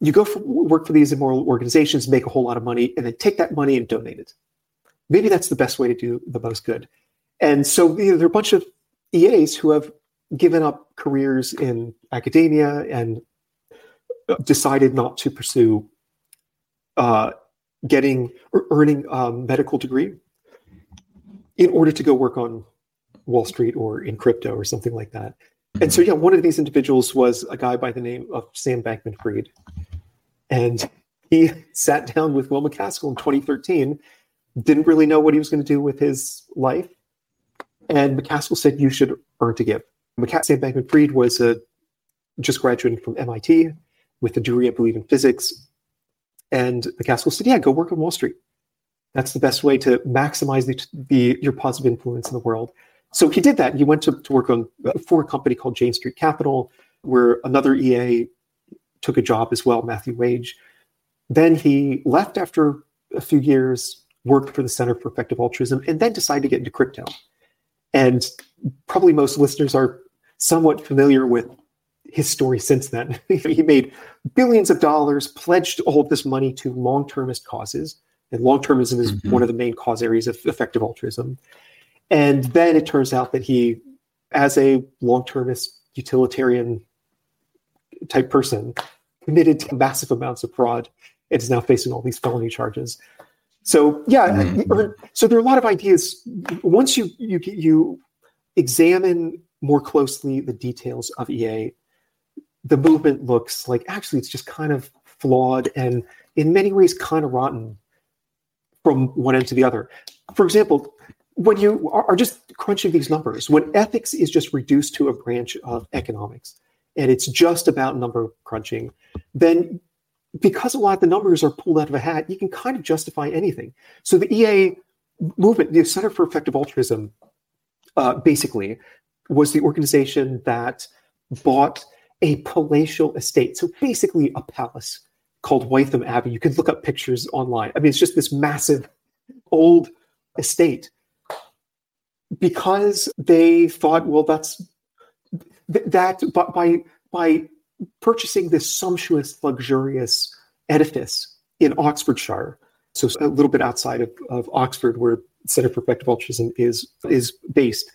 you go for, work for these immoral organizations, make a whole lot of money, and then take that money and donate it. Maybe that's the best way to do the most good. And so you know, there are a bunch of EAs who have given up careers in academia and decided not to pursue uh, getting or earning a medical degree in order to go work on Wall Street or in crypto or something like that. And so, yeah, one of these individuals was a guy by the name of Sam Bankman Fried. And he sat down with Will MacAskill in 2013, didn't really know what he was going to do with his life. And MacAskill said, You should earn to give. MacAskill Sam Bankman Fried was a, just graduating from MIT with a degree, I believe, in physics. And MacAskill said, "Yeah, go work on Wall Street. That's the best way to maximize the, the your positive influence in the world." So he did that. He went to, to work on uh, for a company called Jane Street Capital, where another EA took a job as well, Matthew Wage. Then he left after a few years, worked for the Center for Effective Altruism, and then decided to get into crypto. And probably most listeners are somewhat familiar with his story since then. he made billions of dollars, pledged all of this money to long termist causes. And long termism is mm-hmm. one of the main cause areas of effective altruism. And then it turns out that he, as a long termist utilitarian type person, committed to massive amounts of fraud and is now facing all these felony charges. So yeah, mm-hmm. so there are a lot of ideas. Once you you you examine more closely the details of EA, the movement looks like actually it's just kind of flawed and in many ways kind of rotten from one end to the other. For example, when you are just crunching these numbers, when ethics is just reduced to a branch of economics and it's just about number crunching, then because a lot of the numbers are pulled out of a hat, you can kind of justify anything. So the EA movement, the Center for Effective Altruism, uh, basically was the organization that bought a palatial estate. So basically a palace called Wytham Abbey. You can look up pictures online. I mean, it's just this massive old estate because they thought, well, that's that by by purchasing this sumptuous, luxurious edifice in Oxfordshire, so a little bit outside of, of Oxford, where Center for Effective Altruism is is based,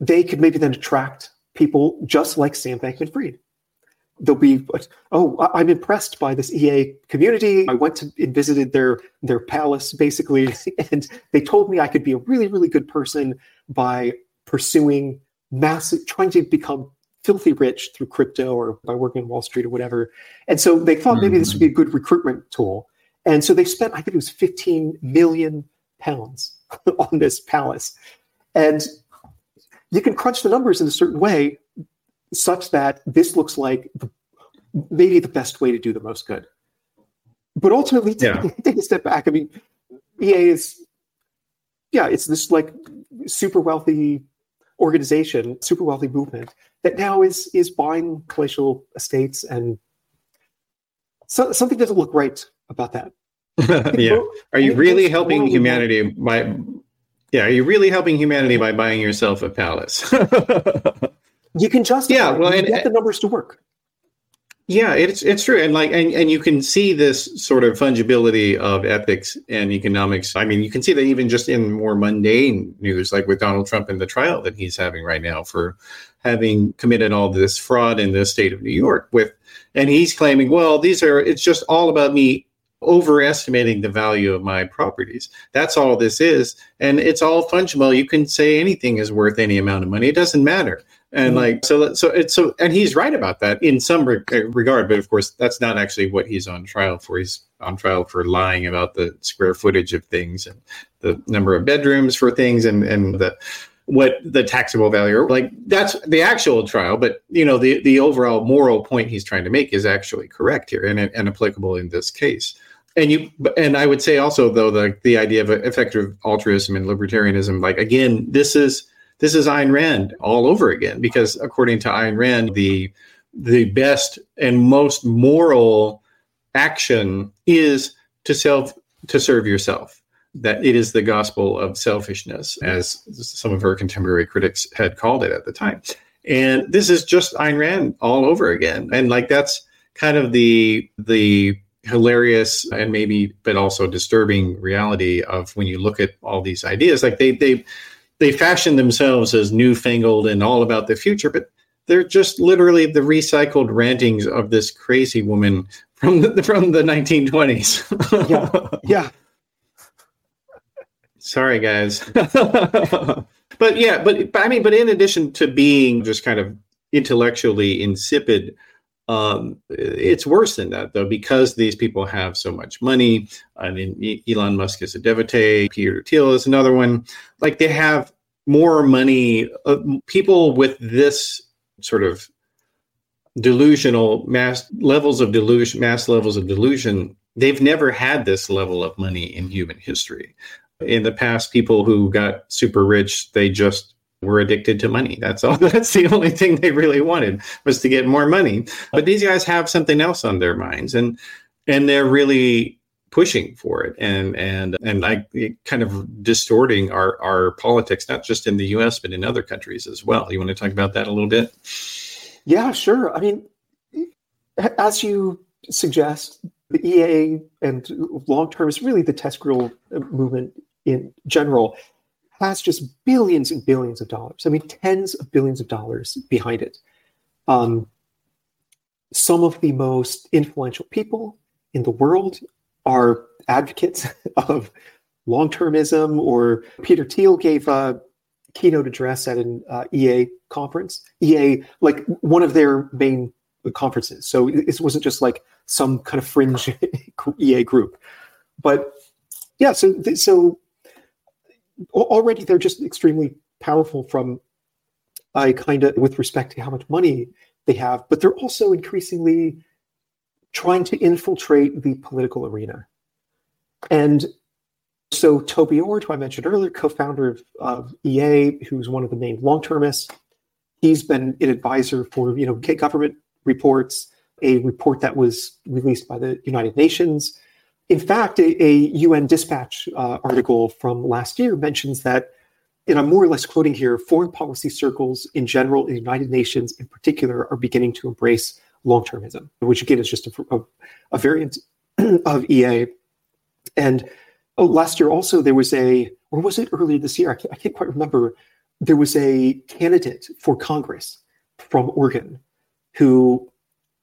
they could maybe then attract people just like Sam Bankman Fried. They'll be, oh, I'm impressed by this EA community. I went to and visited their their palace basically, and they told me I could be a really, really good person by pursuing massive, trying to become filthy rich through crypto or by working on Wall Street or whatever. And so they thought maybe this would be a good recruitment tool. And so they spent, I think it was 15 million pounds on this palace. And you can crunch the numbers in a certain way such that this looks like the, maybe the best way to do the most good. But ultimately, yeah. take a step back. I mean, EA is, yeah, it's this like super wealthy organization, super wealthy movement that now is is buying palatial estates, and so, something doesn't look right about that. yeah, are you really helping humanity by? Yeah, are you really helping humanity by buying yourself a palace? you can justify. Yeah, well, and, get the numbers to work. Yeah, it's it's true, and like and and you can see this sort of fungibility of ethics and economics. I mean, you can see that even just in more mundane news, like with Donald Trump and the trial that he's having right now for having committed all this fraud in the state of New York. With and he's claiming, well, these are it's just all about me overestimating the value of my properties. That's all this is, and it's all fungible. You can say anything is worth any amount of money. It doesn't matter and like so so it's so and he's right about that in some re- uh, regard but of course that's not actually what he's on trial for. He's on trial for lying about the square footage of things and the number of bedrooms for things and and the what the taxable value like that's the actual trial but you know the the overall moral point he's trying to make is actually correct here and, and applicable in this case. And you and i would say also though the the idea of effective altruism and libertarianism like again this is this is Ayn Rand all over again, because according to Ayn Rand, the the best and most moral action is to self to serve yourself. That it is the gospel of selfishness, as some of her contemporary critics had called it at the time. And this is just Ayn Rand all over again. And like that's kind of the the hilarious and maybe but also disturbing reality of when you look at all these ideas. Like they they they fashion themselves as newfangled and all about the future, but they're just literally the recycled rantings of this crazy woman from the, from the 1920s. yeah, yeah. Sorry, guys. but yeah, but, but I mean, but in addition to being just kind of intellectually insipid, um, it's worse than that, though, because these people have so much money. I mean, Elon Musk is a devotee. Peter Thiel is another one. Like they have more money. Uh, people with this sort of delusional mass levels of delusion, mass levels of delusion they've never had this level of money in human history. In the past, people who got super rich, they just were addicted to money. That's all. That's the only thing they really wanted was to get more money. But these guys have something else on their minds, and and they're really pushing for it, and and and like kind of distorting our our politics, not just in the U.S. but in other countries as well. You want to talk about that a little bit? Yeah, sure. I mean, as you suggest, the EA and long term is really the TESCREAL movement in general has just billions and billions of dollars. I mean, tens of billions of dollars behind it. Um, some of the most influential people in the world are advocates of long termism, or Peter Thiel gave a keynote address at an uh, EA conference. EA, like one of their main conferences. So this wasn't just like some kind of fringe EA group. But yeah, so so already they're just extremely powerful from I kind of with respect to how much money they have, but they're also increasingly trying to infiltrate the political arena. And so Toby Ord, who I mentioned earlier, co-founder of, of EA, who's one of the main long-termists, he's been an advisor for you know government reports, a report that was released by the United Nations in fact, a, a UN dispatch uh, article from last year mentions that, and I'm more or less quoting here, foreign policy circles in general, the United Nations in particular, are beginning to embrace long termism, which again is just a, a, a variant of EA. And oh, last year also there was a, or was it earlier this year? I can't, I can't quite remember. There was a candidate for Congress from Oregon who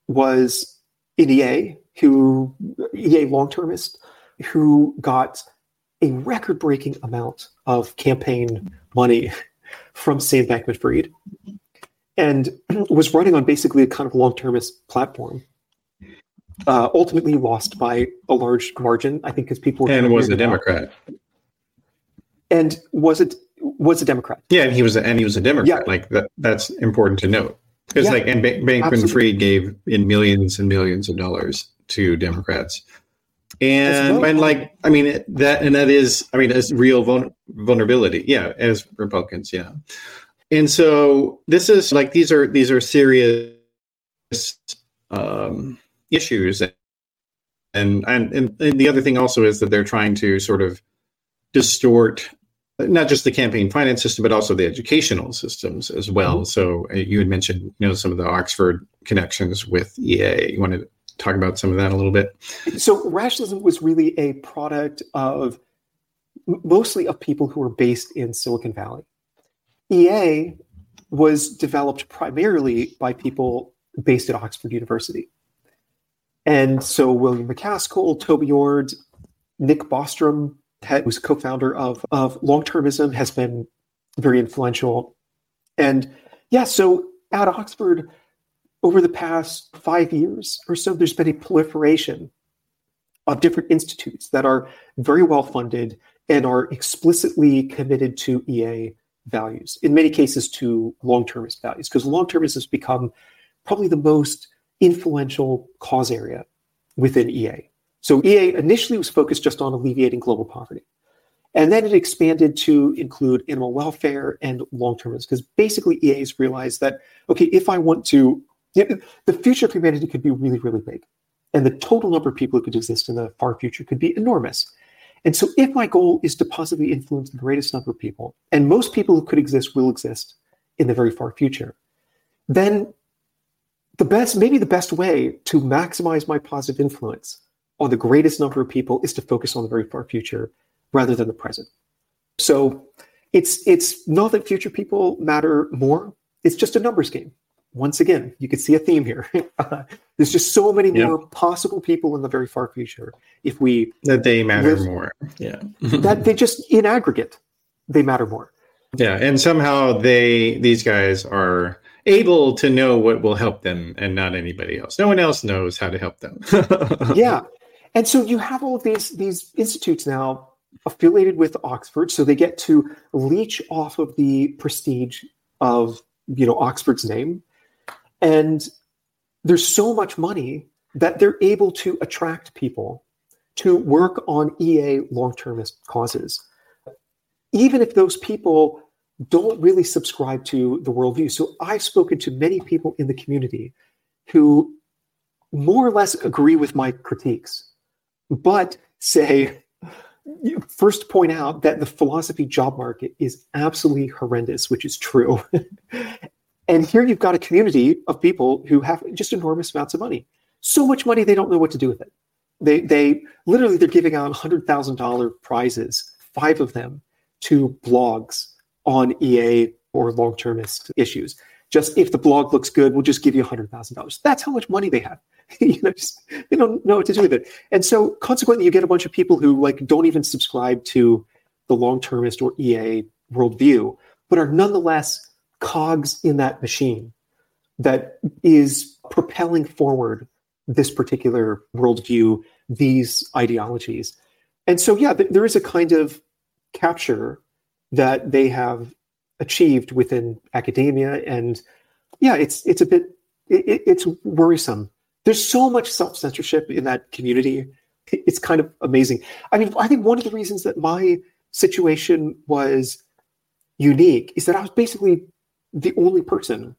was in EA who EA long termist who got a record breaking amount of campaign money from Sam Bankman Fried and was running on basically a kind of long termist platform. Uh, ultimately lost by a large margin, I think, because people and was a Democrat. And was it was a Democrat? Yeah, and he was a, and he was a Democrat. Yeah. Like that. That's important to note. Because yeah, like and Bankman Fried gave in millions and millions of dollars to Democrats. And and like I mean that and that is I mean as real vulnerability. Yeah as Republicans yeah. And so this is like these are these are serious um, issues. And, and and and the other thing also is that they're trying to sort of distort not just the campaign finance system but also the educational systems as well. Mm-hmm. So uh, you had mentioned you know some of the Oxford connections with EA. You want to talk about some of that a little bit? So, rationalism was really a product of mostly of people who were based in Silicon Valley. EA was developed primarily by people based at Oxford University. And so William MacAskill, Toby Ord, Nick Bostrom, who's co-founder of, of long-termism, has been very influential. And yeah, so at Oxford, over the past five years or so, there's been a proliferation of different institutes that are very well funded and are explicitly committed to EA values, in many cases to long termist values, because long termism has become probably the most influential cause area within EA. So EA initially was focused just on alleviating global poverty. And then it expanded to include animal welfare and long termism, because basically EA's realized that, okay, if I want to the future of humanity could be really, really big. And the total number of people who could exist in the far future could be enormous. And so, if my goal is to positively influence the greatest number of people, and most people who could exist will exist in the very far future, then the best, maybe the best way to maximize my positive influence on the greatest number of people is to focus on the very far future rather than the present. So, it's it's not that future people matter more; it's just a numbers game once again, you can see a theme here. Uh, there's just so many more possible people in the very far future. If we that they matter live, more, yeah, that they just in aggregate they matter more. Yeah, and somehow they these guys are able to know what will help them and not anybody else. No one else knows how to help them. yeah, and so you have all of these these institutes now affiliated with Oxford, so they get to leech off of the prestige of you know Oxford's name and there's so much money that they're able to attract people to work on EA long termist causes, even if those people don't really subscribe to the worldview. So I've spoken to many people in the community who more or less agree with my critiques, but say, first point out that the philosophy job market is absolutely horrendous, which is true. and here you've got a community of people who have just enormous amounts of money. So much money they don't know what to do with it. They they literally they're giving out hundred thousand dollar prizes, five of them, to blogs on EA or long termist issues. Just if the blog looks good, we'll just give you hundred thousand dollars. That's how much money they have. you know, just, they don't know what to do with it. And so consequently, you get a bunch of people who like don't even subscribe to the long termist or EA worldview, but are nonetheless cogs in that machine that is propelling forward this particular worldview, these ideologies. And so, yeah, th- there is a kind of capture that they have achieved within academia, and yeah, it's it's a bit it, it's worrisome. There's so much self censorship in that community. It's kind of amazing. I mean, I think one of the reasons that my situation was unique is that I was basically the only person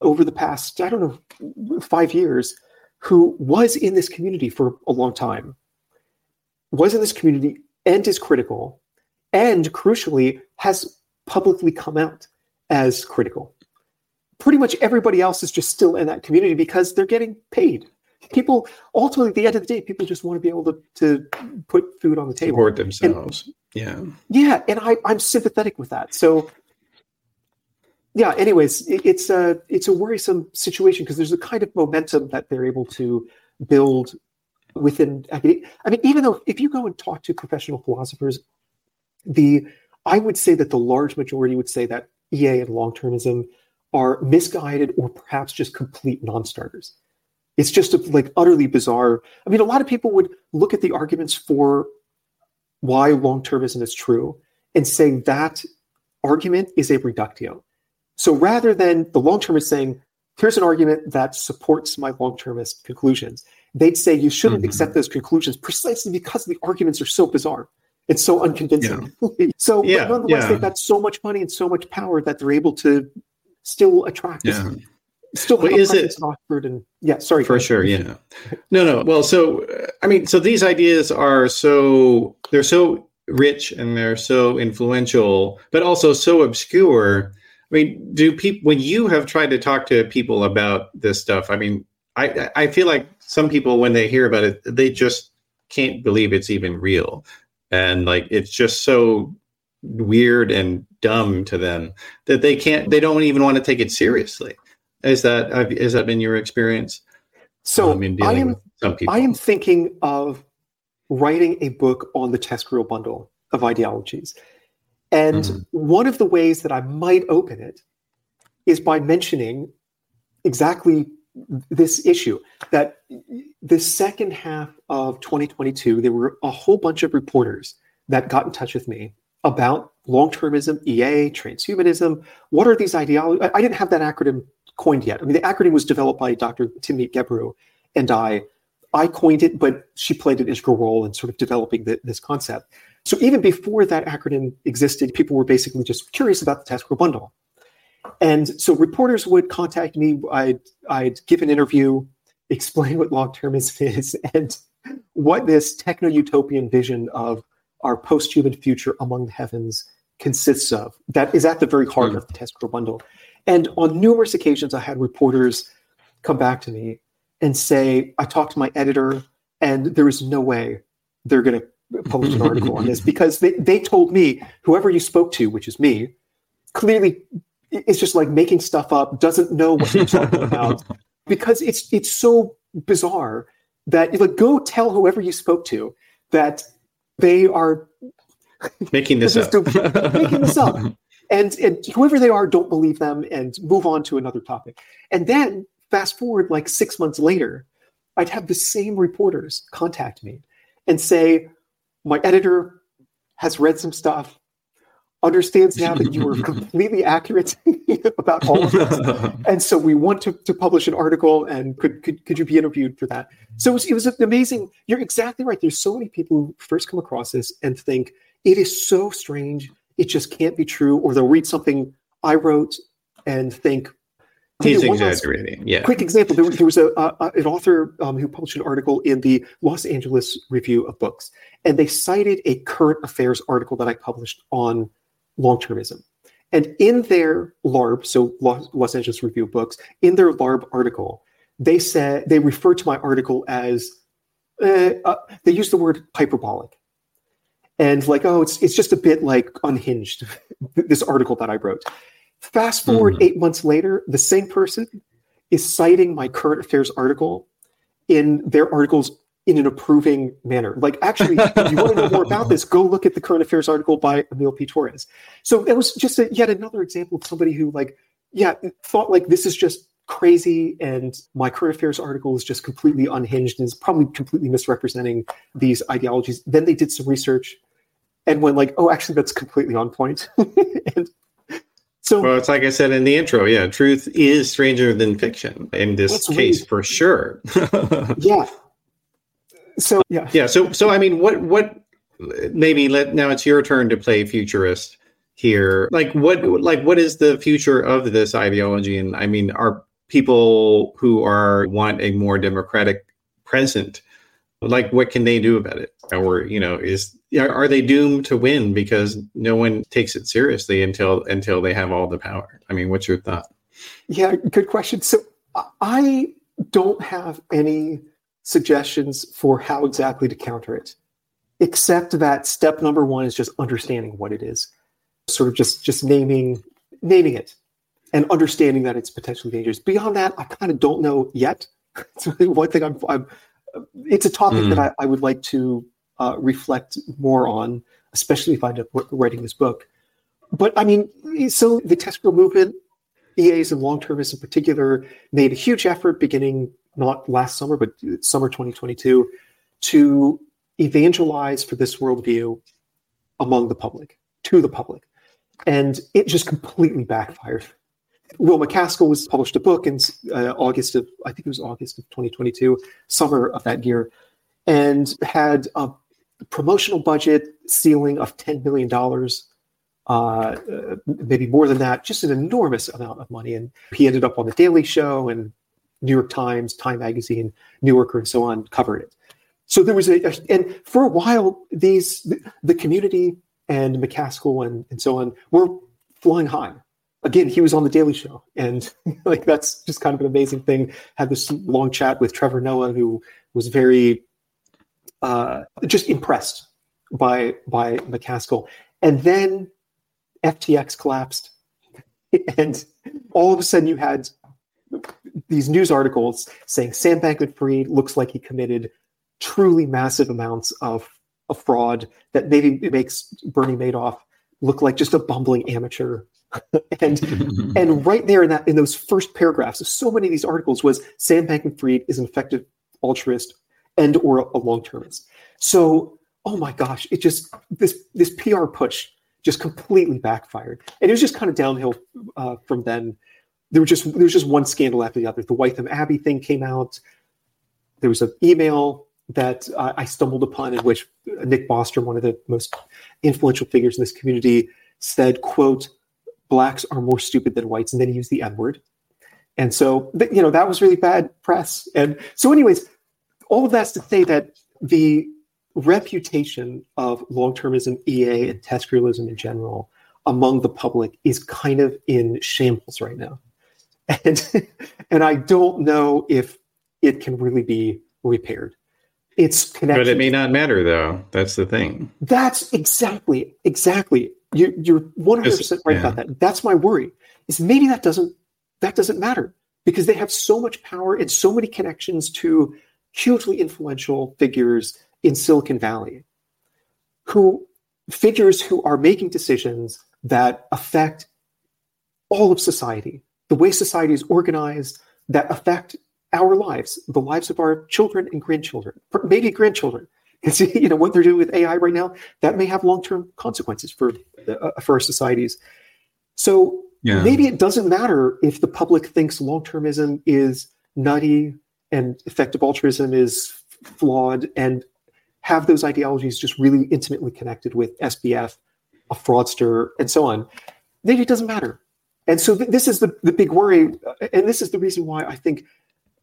over the past I don't know five years who was in this community for a long time, was in this community and is critical, and crucially, has publicly come out as critical. Pretty much everybody else is just still in that community because they're getting paid. People, ultimately, at the end of the day, people just want to be able to, to put food on the table. Support themselves. And, yeah. Yeah. And I, I'm sympathetic with that. So yeah anyways it, it's a it's a worrisome situation because there's a kind of momentum that they're able to build within i mean even though if you go and talk to professional philosophers the i would say that the large majority would say that ea and long-termism are misguided or perhaps just complete non-starters it's just a, like utterly bizarre i mean a lot of people would look at the arguments for why long-termism is true and say that argument is a reductio so rather than the long termist saying, here's an argument that supports my long termist conclusions, they'd say you shouldn't mm-hmm. accept those conclusions precisely because the arguments are so bizarre. It's so unconvincing. Yeah. so, yeah, nonetheless, yeah. they've got so much money and so much power that they're able to still attract. Yeah. Still, but is it Oxford and yeah, sorry, for sure, yeah. No, no. Well, so I mean, so these ideas are so they're so rich and they're so influential, but also so obscure I mean, do people when you have tried to talk to people about this stuff? I mean, I I feel like some people when they hear about it, they just can't believe it's even real, and like it's just so weird and dumb to them that they can't they don't even want to take it seriously. Is that has that been your experience? So um, I am I am thinking of writing a book on the TESCREAL bundle of ideologies. And mm-hmm. one of the ways that I might open it is by mentioning exactly this issue that the second half of 2022, there were a whole bunch of reporters that got in touch with me about long termism, EA, transhumanism. What are these ideologies? I didn't have that acronym coined yet. I mean, the acronym was developed by Dr. Timnit Gebru and I. I coined it, but she played an integral role in sort of developing the, this concept. So even before that acronym existed, people were basically just curious about the TESCREAL bundle. And so reporters would contact me. I'd, I'd give an interview, explain what long-termism is, and what this techno-utopian vision of our post-human future among the heavens consists of. That is at the very heart mm. of the TESCREAL bundle. And on numerous occasions, I had reporters come back to me and say, I talked to my editor, and there is no way they're going to publish an article on this because they, they told me whoever you spoke to, which is me, clearly is just like making stuff up, doesn't know what you're talking about because it's it's so bizarre that like go tell whoever you spoke to that they are making this up. making this up. And, and whoever they are, don't believe them and move on to another topic. And then fast forward like six months later, I'd have the same reporters contact me and say, my editor has read some stuff. Understands now that you were completely accurate about all of this. and so we want to, to publish an article and could, could, could you be interviewed for that? So it was, it was amazing. You're exactly right. There's so many people who first come across this and think it is so strange. It just can't be true. Or they'll read something I wrote and think, He's exaggerating. Yeah. Quick example: there, there was a, uh, an author um, who published an article in the Los Angeles Review of Books, and they cited a current affairs article that I published on long-termism. And in their LARB, so Los Angeles Review of Books, in their LARB article, they said they refer to my article as uh, uh, they use the word hyperbolic, and like, oh, it's it's just a bit like unhinged. this article that I wrote. Fast forward mm. eight months later, the same person is citing my current affairs article in their articles in an approving manner. Like, actually, if you want to know more about this, go look at the current affairs article by Emile P. Torres. So it was just a, yet another example of somebody who, like, yeah, thought like this is just crazy and my current affairs article is just completely unhinged and is probably completely misrepresenting these ideologies. Then they did some research and went like, oh, actually, that's completely on point. and so, well, it's like I said in the intro. Yeah, truth is stranger than fiction in this case, really, for sure. yeah. So yeah, yeah. So so I mean, what what maybe let now it's your turn to play futurist here. Like what like what is the future of this ideology? And I mean, are people who are want a more democratic present like what can they do about it or you know is are they doomed to win because no one takes it seriously until until they have all the power i mean what's your thought yeah good question so i don't have any suggestions for how exactly to counter it except that step number one is just understanding what it is sort of just just naming naming it and understanding that it's potentially dangerous beyond that i kind of don't know yet it's really one thing i'm, I'm it's a topic mm. that I, I, would like to uh, reflect more on, especially if I end up writing this book. But I mean, so the TESCREAL movement, EAs and long termists in particular, made a huge effort beginning not last summer, but summer 2022, to evangelize for this worldview among the public, to the public. And it just completely backfired. Will MacAskill was published a book in uh, August of, I think it was August of 2022, summer of that year, and had a promotional budget ceiling of $10 million, uh, uh, maybe more than that, just an enormous amount of money. And he ended up on The Daily Show and New York Times, Time Magazine, New Yorker, and so on covered it. So there was a, and for a while, these, the, the community and MacAskill and, and so on were flying high again, he was on the Daily Show, and like that's just kind of an amazing thing. Had this long chat with Trevor Noah, who was very uh, just impressed by by MacAskill, and then FTX collapsed, and all of a sudden you had these news articles saying Sam Bankman-Fried looks like he committed truly massive amounts of, of fraud that maybe makes Bernie Madoff look like just a bumbling amateur and and right there in that in those first paragraphs of so many of these articles was Sam Bankman-Fried is an effective altruist and or a, long-termist. So oh my gosh, it just this this PR push just completely backfired, and it was just kind of downhill uh, from then. There was just there was just one scandal after the other. The Wytham Abbey thing came out. There was an email that uh, I stumbled upon in which Nick Bostrom, one of the most influential figures in this community, said, "quote blacks are more stupid than whites, and then he used the N word. And so, you know, that was really bad press. And so, anyways, all of that's to say that the reputation of long termism, EA, and TESCREALism in general among the public is kind of in shambles right now. And, and I don't know if it can really be repaired. It's connected. But it may not matter, though. That's the thing. That's exactly, exactly you, you're 100% right yeah. about that. That's my worry. Is maybe that doesn't that doesn't matter because they have so much power and so many connections to hugely influential figures in Silicon Valley, who figures who are making decisions that affect all of society, the way society is organized, that affect our lives, the lives of our children and grandchildren, maybe grandchildren. Because you know what they're doing with AI right now, that may have long-term consequences for uh, for our societies. So yeah. maybe it doesn't matter if the public thinks long-termism is nutty and effective altruism is flawed, and have those ideologies just really intimately connected with SBF, a fraudster, and so on. Maybe it doesn't matter. And so th- this is the, the big worry, and this is the reason why I think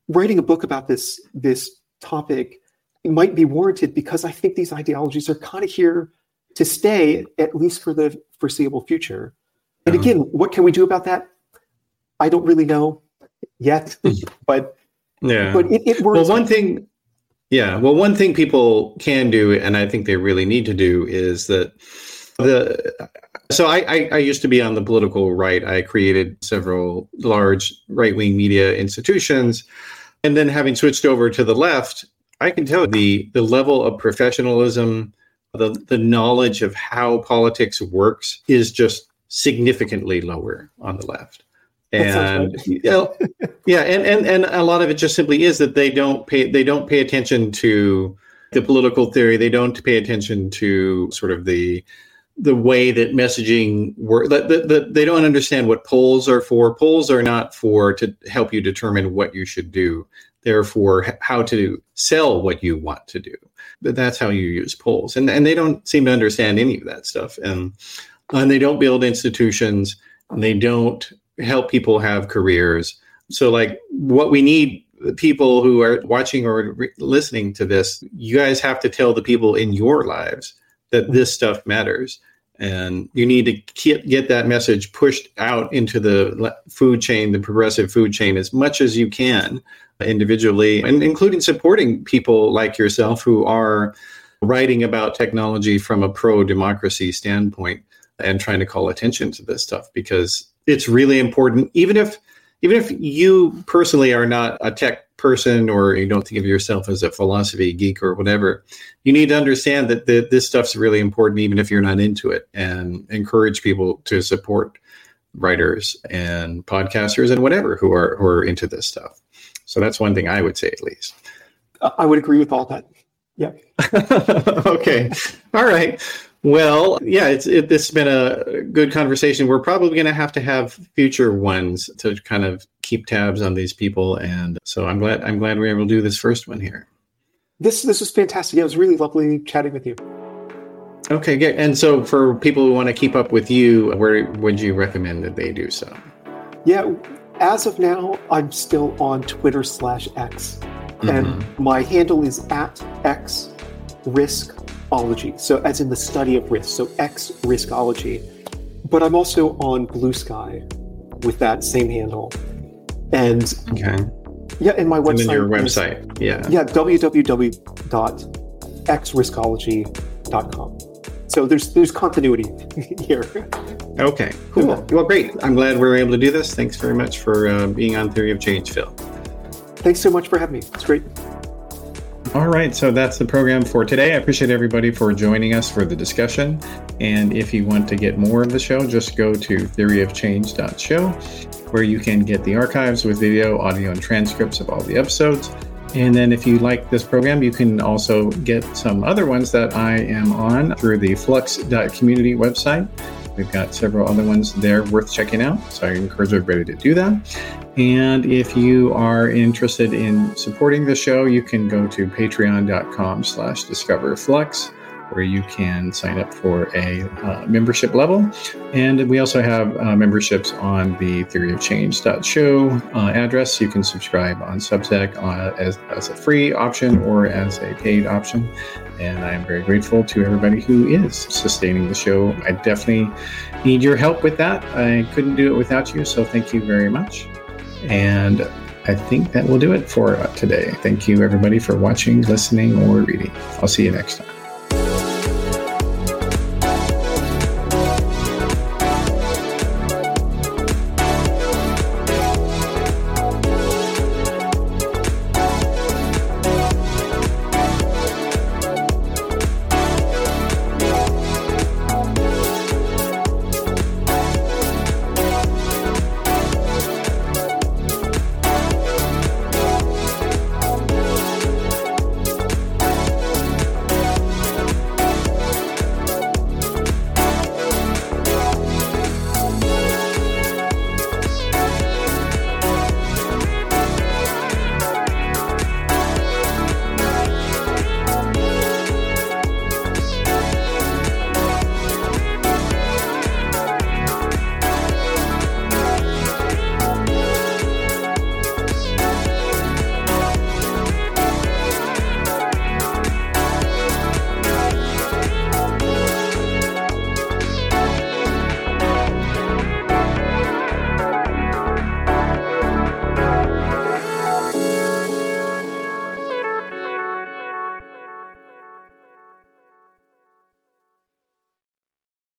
writing a book about this this topic might be warranted because I think these ideologies are kind of here to stay at least for the foreseeable future. And uh-huh. again, what can we do about that? I don't really know yet, but yeah, but it, it works. Well, one thing, yeah, well, one thing people can do, and I think they really need to do, is that the so I, I, I, used to be on the political right. I created several large right wing media institutions. And then having switched over to the left, I can tell the, the level of professionalism, the, the knowledge of how politics works is just significantly lower on the left. And yeah, yeah, and, and and a lot of it just simply is that they don't pay they don't pay attention to the political theory. They don't pay attention to sort of the the way that messaging work that, that, that, they don't understand what polls are for. Polls are not for to help you determine what you should do. They're for how to sell what you want to do. But that's how you use polls. And, and they don't seem to understand any of that stuff. And and they don't build institutions. They don't help people have careers. So like what we need people who are watching or re- listening to this you guys have to tell the people in your lives that this stuff matters. And you need to get that message pushed out into the food chain the progressive food chain as much as you can individually and including supporting people like yourself who are writing about technology from a pro democracy standpoint and trying to call attention to this stuff because it's really important. Even if even if you personally are not a tech person or you don't think of yourself as a philosophy geek or whatever, you need to understand that the, this stuff's really important, even if you're not into it, and encourage people to support writers and podcasters and whatever who are who are into this stuff. So that's one thing I would say, at least. I would agree with all that. Yeah. okay. All right. Well, yeah, it's it, this has been a good conversation. We're probably going to have to have future ones to kind of keep tabs on these people, and so I'm glad I'm glad we were able to do this first one here. This this was fantastic. Yeah, it was really lovely chatting with you. Okay, good. And so, for people who want to keep up with you, where would you recommend that they do so? Yeah, as of now, I'm still on Twitter slash X, mm-hmm. and my handle is at X riskology. So, as in the study of risk. So, X riskology. But I'm also on Bluesky with that same handle. And okay. Yeah, and my website. And your website. Is, yeah. Yeah, www.xriskology.com. So there's there's continuity here. Okay, cool. Well, great. I'm glad we were able to do this. Thanks very much for uh, being on Theory of Change, Phil. Thanks so much for having me. It's great. All right, so that's the program for today. I appreciate everybody for joining us for the discussion. And if you want to get more of the show, just go to theoryofchange.show, where you can get the archives with video, audio, and transcripts of all the episodes. And then if you like this program, you can also get some other ones that I am on through the flux.community website. We've got several other ones there worth checking out. So I encourage everybody to do that. And if you are interested in supporting the show, you can go to patreon.com slash discoverflux where you can sign up for a uh, membership level. And we also have uh, memberships on the Theory of uh, address. You can subscribe on Substack uh, as, as a free option or as a paid option. And I'm very grateful to everybody who is sustaining the show. I definitely need your help with that. I couldn't do it without you. So thank you very much. And I think that will do it for today. Thank you, everybody, for watching, listening, or reading. I'll see you next time.